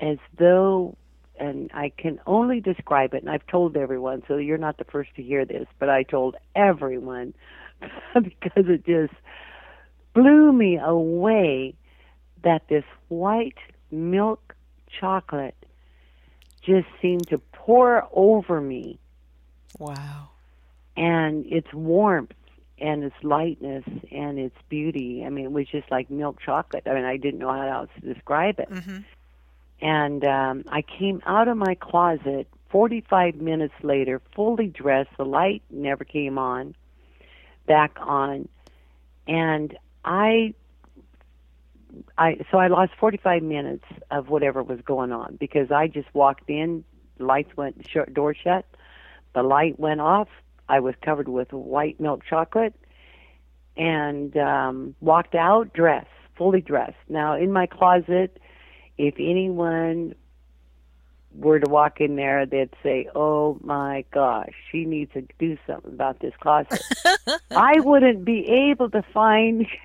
as though and I can only describe it, and I've told everyone, so you're not the first to hear this, but I told everyone *laughs* because it just blew me away that this white milk chocolate just seemed to pour over me. Wow. And its warmth and its lightness and its beauty. I mean, it was just like milk chocolate. I mean, I didn't know how else to describe it. Mm-hmm. And um, I came out of my closet 45 minutes later, fully dressed. The light never came on, back on, and I, I so I lost 45 minutes of whatever was going on because I just walked in, lights went, shut, door shut, the light went off. I was covered with white milk chocolate, and um, walked out dressed, fully dressed. Now in my closet if anyone were to walk in there, they'd say, "Oh my gosh, she needs to do something about this closet." *laughs* I wouldn't be able to find. *laughs*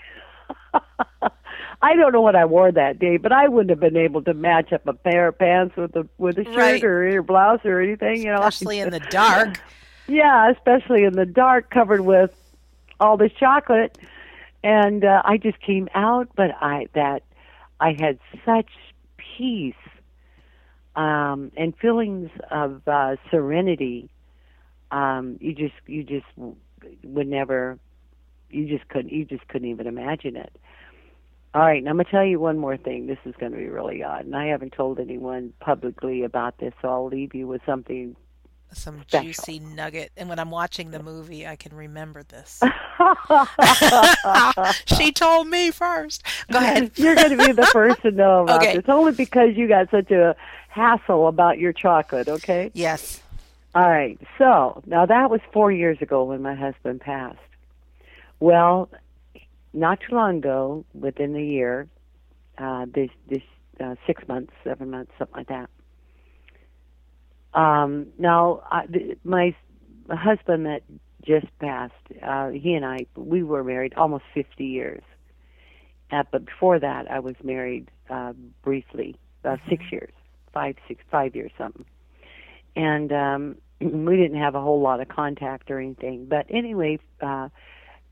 I don't know what I wore that day, but I wouldn't have been able to match up a pair of pants with a with a shirt right. or a blouse or anything. You know, especially in the *laughs* dark. yeah, especially in the dark, covered with all this chocolate, and uh, I just came out. But I that I had such peace um, and feelings of uh, serenity. Um, you just you just would never you just couldn't you just couldn't even imagine it. All right, and I'm gonna tell you one more thing. This is to be really odd, and I haven't told anyone publicly about this, so I'll leave you with something some special. juicy nugget. And when I'm watching the movie, I can remember this. *laughs* she told me first. Go ahead. *laughs* You're going to be the first to know about okay. this, only because you got such a hassle about your chocolate. Okay. Yes. All right. So now that was four years ago when my husband passed. Well, not too long ago, within a year, uh, this this uh, six months, seven months, something like that um, now, I, my husband that just passed, uh, he and I, we were married almost 50 years. Uh, but before that, I was married uh, briefly, uh, six years, five, six, five years, something. And um, *clears throat* we didn't have a whole lot of contact or anything. But anyway, uh,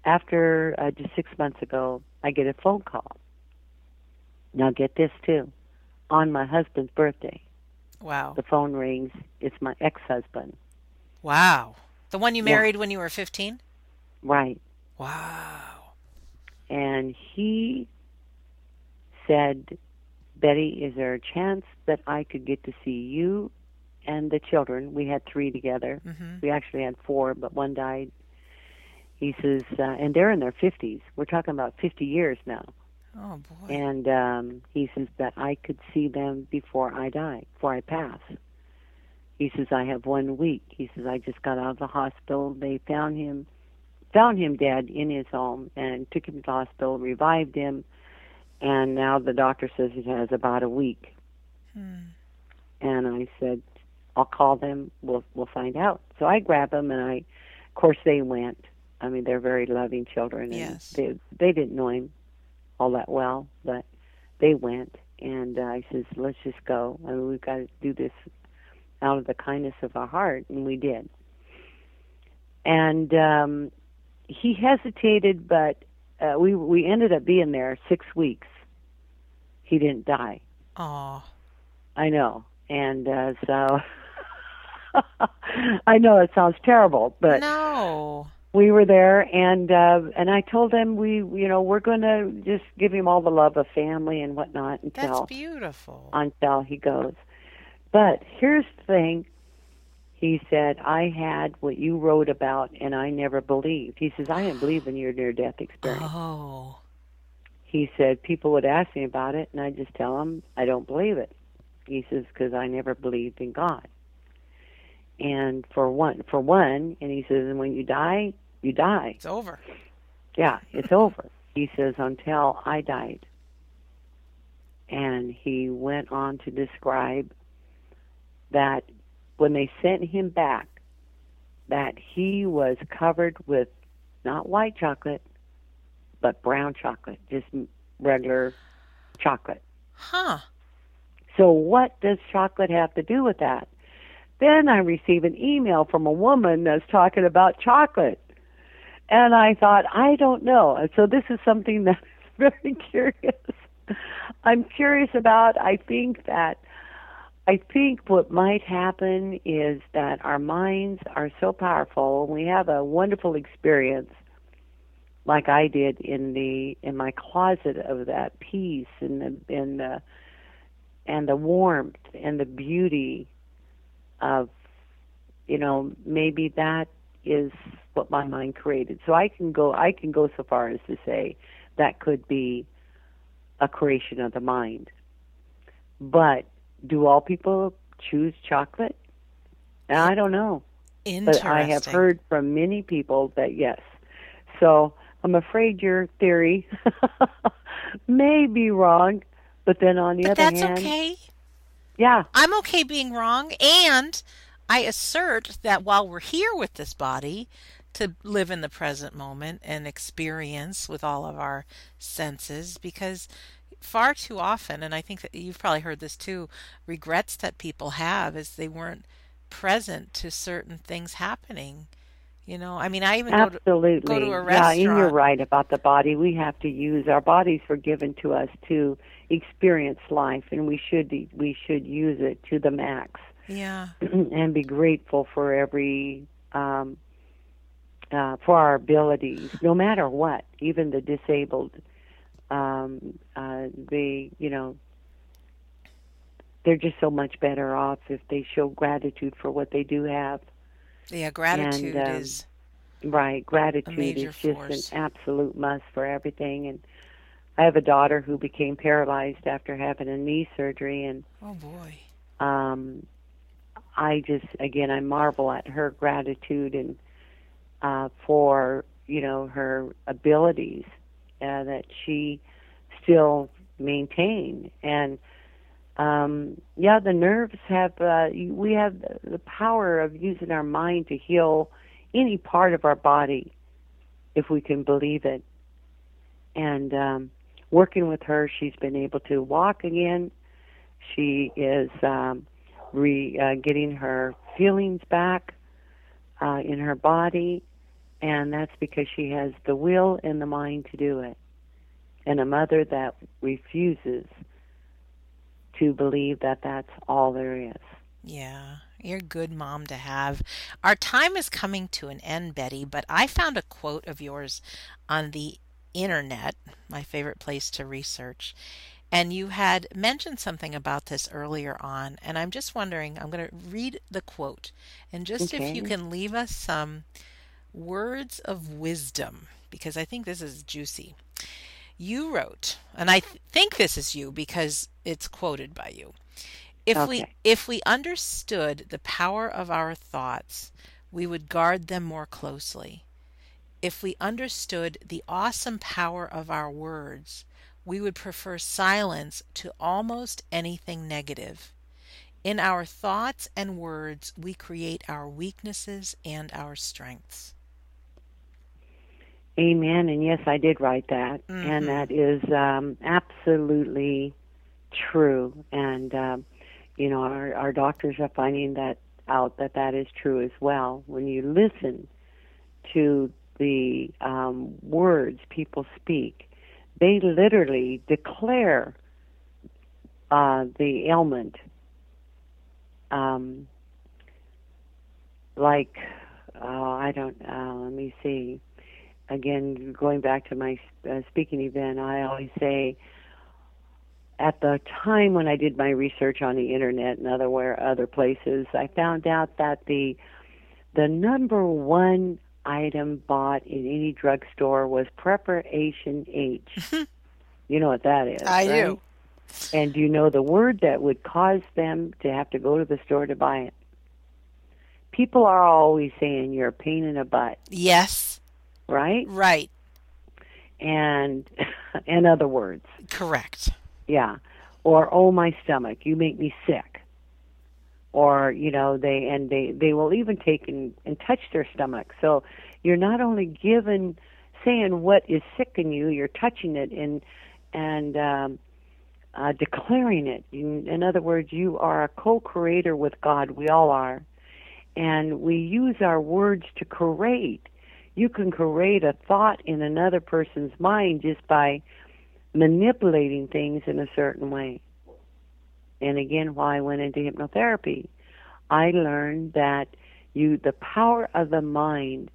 after uh, just six months ago, I get a phone call. Now, get this too, on my husband's birthday. Wow. The phone rings. It's my ex husband. Wow. The one you married yeah. when you were 15? Right. Wow. And he said, Betty, is there a chance that I could get to see you and the children? We had three together. Mm-hmm. We actually had four, but one died. He says, uh, and they're in their 50s. We're talking about 50 years now. Oh boy. And um, he says that I could see them before I die, before I pass. He says I have one week. He says I just got out of the hospital. They found him, found him dead in his home, and took him to the hospital, revived him, and now the doctor says he has about a week. Hmm. And I said, I'll call them. We'll we'll find out. So I grab them, and I, of course, they went. I mean, they're very loving children, and Yes. they they didn't know him all that well, but they went. And uh, I says, let's just go. I mean, we've got to do this out of the kindness of our heart, and we did. And um, he hesitated, but uh, we we ended up being there six weeks. He didn't die. Oh. I know, and uh, so *laughs* I know it sounds terrible, but no. We were there, and uh, and I told him we, you know, we're going to just give him all the love of family and whatnot That's until beautiful. until he goes. But here's the thing. He said, I had what you wrote about and I never believed. He says, I didn't believe in your near death experience. Oh. He said, people would ask me about it and I just tell them I don't believe it. He says, because I never believed in God. And for one, for one, and he says, and when you die, you die. It's over. Yeah, it's *laughs* over. He says, until I died. And he went on to describe that when they sent him back, that he was covered with not white chocolate, but brown chocolate, just regular chocolate. Huh. So what does chocolate have to do with that? Then I receive an email from a woman that's talking about chocolate. And I thought, I don't know. So this is something *laughs* that's very curious. I'm curious about. I think that I think what might happen is that our minds are so powerful and we have a wonderful experience like I did in the in my closet of that peace and the and the and the warmth and the beauty of you know maybe that is what my mind created. So i can go i can go so far as to say that could be a creation of the mind. But do all people choose chocolate? I don't know. Interesting. but i have heard from many people that yes. So i'm afraid your theory *laughs* may be wrong but then on the But other that's hand that's okay. yeah. I'm okay being wrong, and I assert that while we're here with this body, to live in the present moment and experience with all of our senses, because far too often, and I think that you've probably heard this too, regrets that people have is they weren't present to certain things happening. You know, I mean, I even go to Absolutely. go to a Yeah, and you're right about the body. We have to use our bodies were given to us to experience life, and we should we should use it to the max yeah, *clears throat* and be grateful for every um, uh, for our abilities, no matter what, even the disabled. Um, uh, they, you know, they're just so much better off if they show gratitude for what they do have. yeah, gratitude um, is Right, gratitude is just force. an absolute must for everything. And I have a daughter who became paralyzed after having a knee surgery, and oh boy, um, I just again I marvel at her gratitude and uh, for you know her abilities uh, that she still maintain. And um, yeah the nerves have uh, we have the power of using our mind to heal any part of our body if we can believe it. And um, working with her she's been able to walk again. She is um, re uh, getting her feelings back uh, in her body, and that's because she has the will and the mind to do it. And a mother that refuses to believe that that's all there is. Yeah, you're a good mom to have. Our time is coming to an end, Betty, but I found a quote of yours on the internet, my favorite place to research. And you had mentioned something about this earlier on, and I'm just wondering, I'm going to read the quote, and just if you can leave us some words of wisdom because I think this is juicy. You wrote, and I th- think this is you because it's quoted by you. If Okay. we if we understood the power of our thoughts, we would guard them more closely. If we understood the awesome power of our words, we would prefer silence to almost anything negative. In our thoughts and words, we create our weaknesses and our strengths. Amen. And yes, I did write that, Mhm. and that is um, absolutely true. And um, you know, our our doctors are finding that out that that is true as well. When you listen to the um, words people speak, they literally declare uh, the ailment. Um, like, oh, I don't. Uh, let me see again, going back to my uh, speaking event, I always say at the time when I did my research on the internet and other where other places, I found out that the the number one item bought in any drugstore was Preparation H. *laughs* you know what that is? I right? do. And do you know the word that would cause them to have to go to the store to buy it? People are always saying you're a pain in the butt, Yes, right? right, and *laughs* in other words correct. yeah or oh my stomach you make me sick or you know they and they they will even take and, and touch their stomach. So you're not only given saying what is sick in you you're touching it and and um uh declaring it. In, in other words you are a co-creator with god. We all are. And we use our words to create. You can create a thought in another person's mind just by manipulating things in a certain way. And again, why I went into hypnotherapy, I learned that you the power of the mind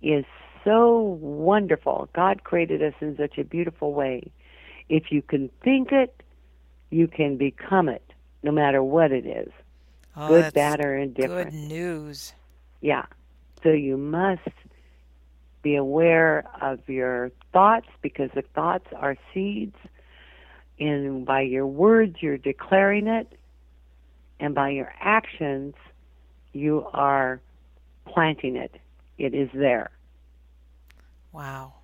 is so wonderful. God created us in such a beautiful way. If you can think it, you can become it, no matter what it is. Oh, good, bad, or indifferent. Good news. Yeah. So you must be aware of your thoughts because the thoughts are seeds. And by your words, you're declaring it. And by your actions, you are planting it. It is there. Wow.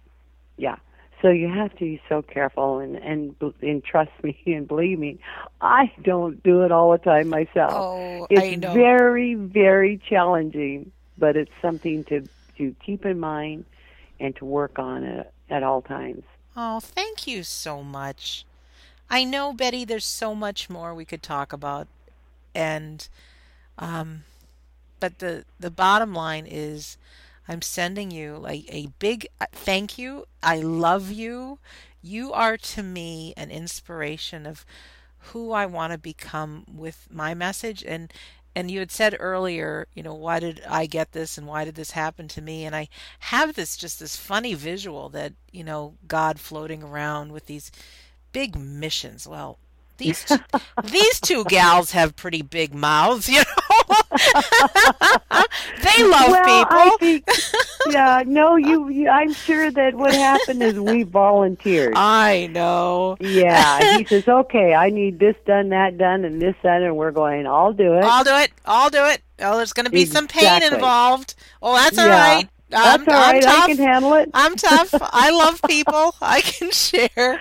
Yeah. So you have to be so careful and and and trust me and believe me, I don't do it all the time myself. Oh, it's I know. very very challenging, but it's something to to keep in mind and to work on it at all times. Oh, thank you so much. I know, Betty, there's so much more we could talk about, and um, but the the bottom line is, I'm sending you like a big uh, thank you. I love you. You are to me an inspiration of who I want to become with my message and and you had said earlier, you know, why did I get this and why did this happen to me? And I have this just this funny visual that, you know, God floating around with these big missions. Well, these two, *laughs* these two gals have pretty big mouths, *laughs* you know. they love well, people. I think, yeah, no, you, you. I'm sure that what happened is we volunteered. I know. Yeah, *laughs* he says, okay, I need this done, that done, and this done, and we're going, I'll do it. I'll do it. I'll do it. Oh, there's going to be some pain involved. Oh, that's all Yeah. right. That's I'm, all right, I'm I tough. can handle it. I'm tough. I love people. *laughs* I can share.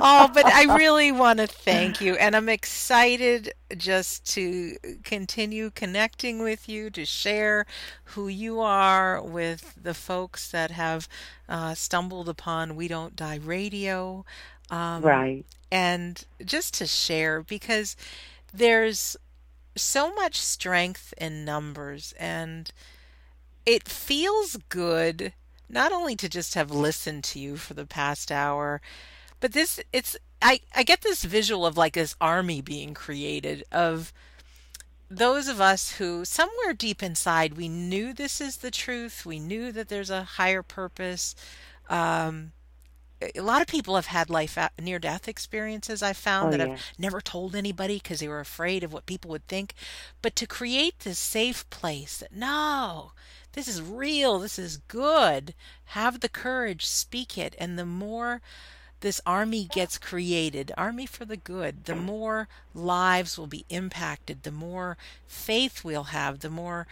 Oh, but I really want to thank you. And I'm excited just to continue connecting with you, to share who you are with the folks that have uh, stumbled upon We Don't Die Radio. Um, right. and just to share because there's so much strength in numbers and it feels good not only to just have listened to you for the past hour but this it's I, I get this visual of like this army being created of those of us who somewhere deep inside we knew this is the truth we knew that there's a higher purpose um, a lot of people have had life uh, near death experiences I've found Oh, that yeah. have never told anybody because they were afraid of what people would think. But to create this safe place that no, this is real, this is good, have the courage, speak it. And the more this army gets created, army for the good, the more lives will be impacted, the more faith we'll have, the more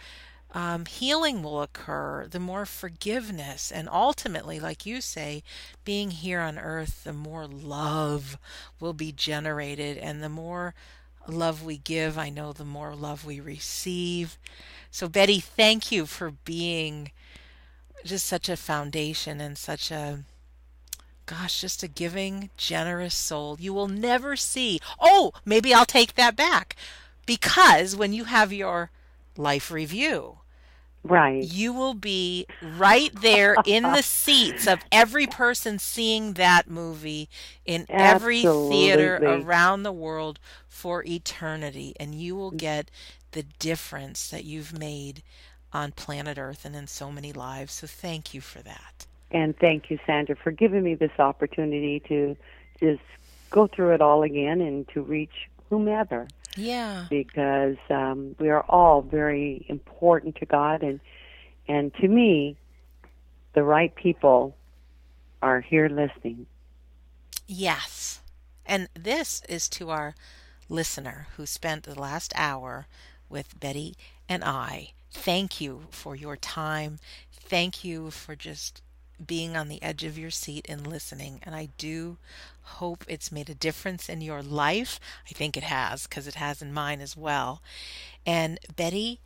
um, healing will occur, the more forgiveness, and ultimately, like you say, being here on earth, the more love will be generated, and the more love we give, I know the more love we receive. So, Betty, thank you for being just such a foundation and such a gosh, just a giving, generous soul. You will never see. Oh, maybe I'll take that back. Because when you have your life review, Right. you will be right there in the seats of every person seeing that movie in every theater around the world for eternity. And you will mm. get the difference that you've made on planet Earth and in so many lives. So thank you for that. And thank you, Sandra, for giving me this opportunity to just go through it all again and to reach whomever. Yeah. because um, we are all very important to God, and and to me, the right people are here listening. Yes. And this is to our listener who spent the last hour with Betty and I. Thank you for your time. Thank you for just being on the edge of your seat and listening. And I do hope it's made a difference in your life. I think it has, because it has in mine as well. And Betty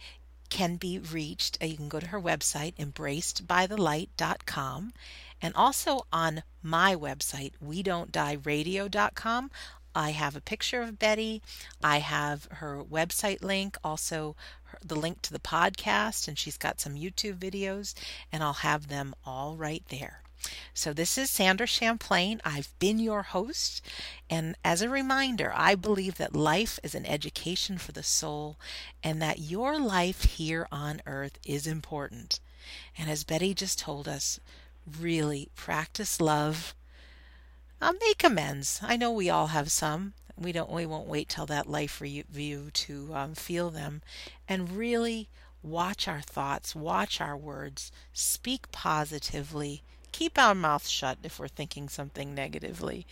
can be reached. uh, You can go to her website, embracedbythelight.com, and also on my website, we don't die radio.com. I have a picture of Betty. I have her website link, also her, the link to the podcast, and she's got some YouTube videos, and I'll have them all right there. So, this is Sandra Champlain. I've been your host. And as a reminder, I believe that life is an education for the soul and that your life here on earth is important. And as Betty just told us, really practice love. Uh, make amends. I know we all have some. We don't. We won't wait till that life review to um, feel them, and really watch our thoughts, watch our words, speak positively, keep our mouth shut if we're thinking something negatively.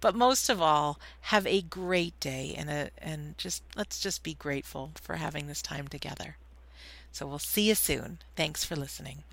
But most of all, have a great day and a, and just let's just be grateful for having this time together. So we'll see you soon. Thanks for listening.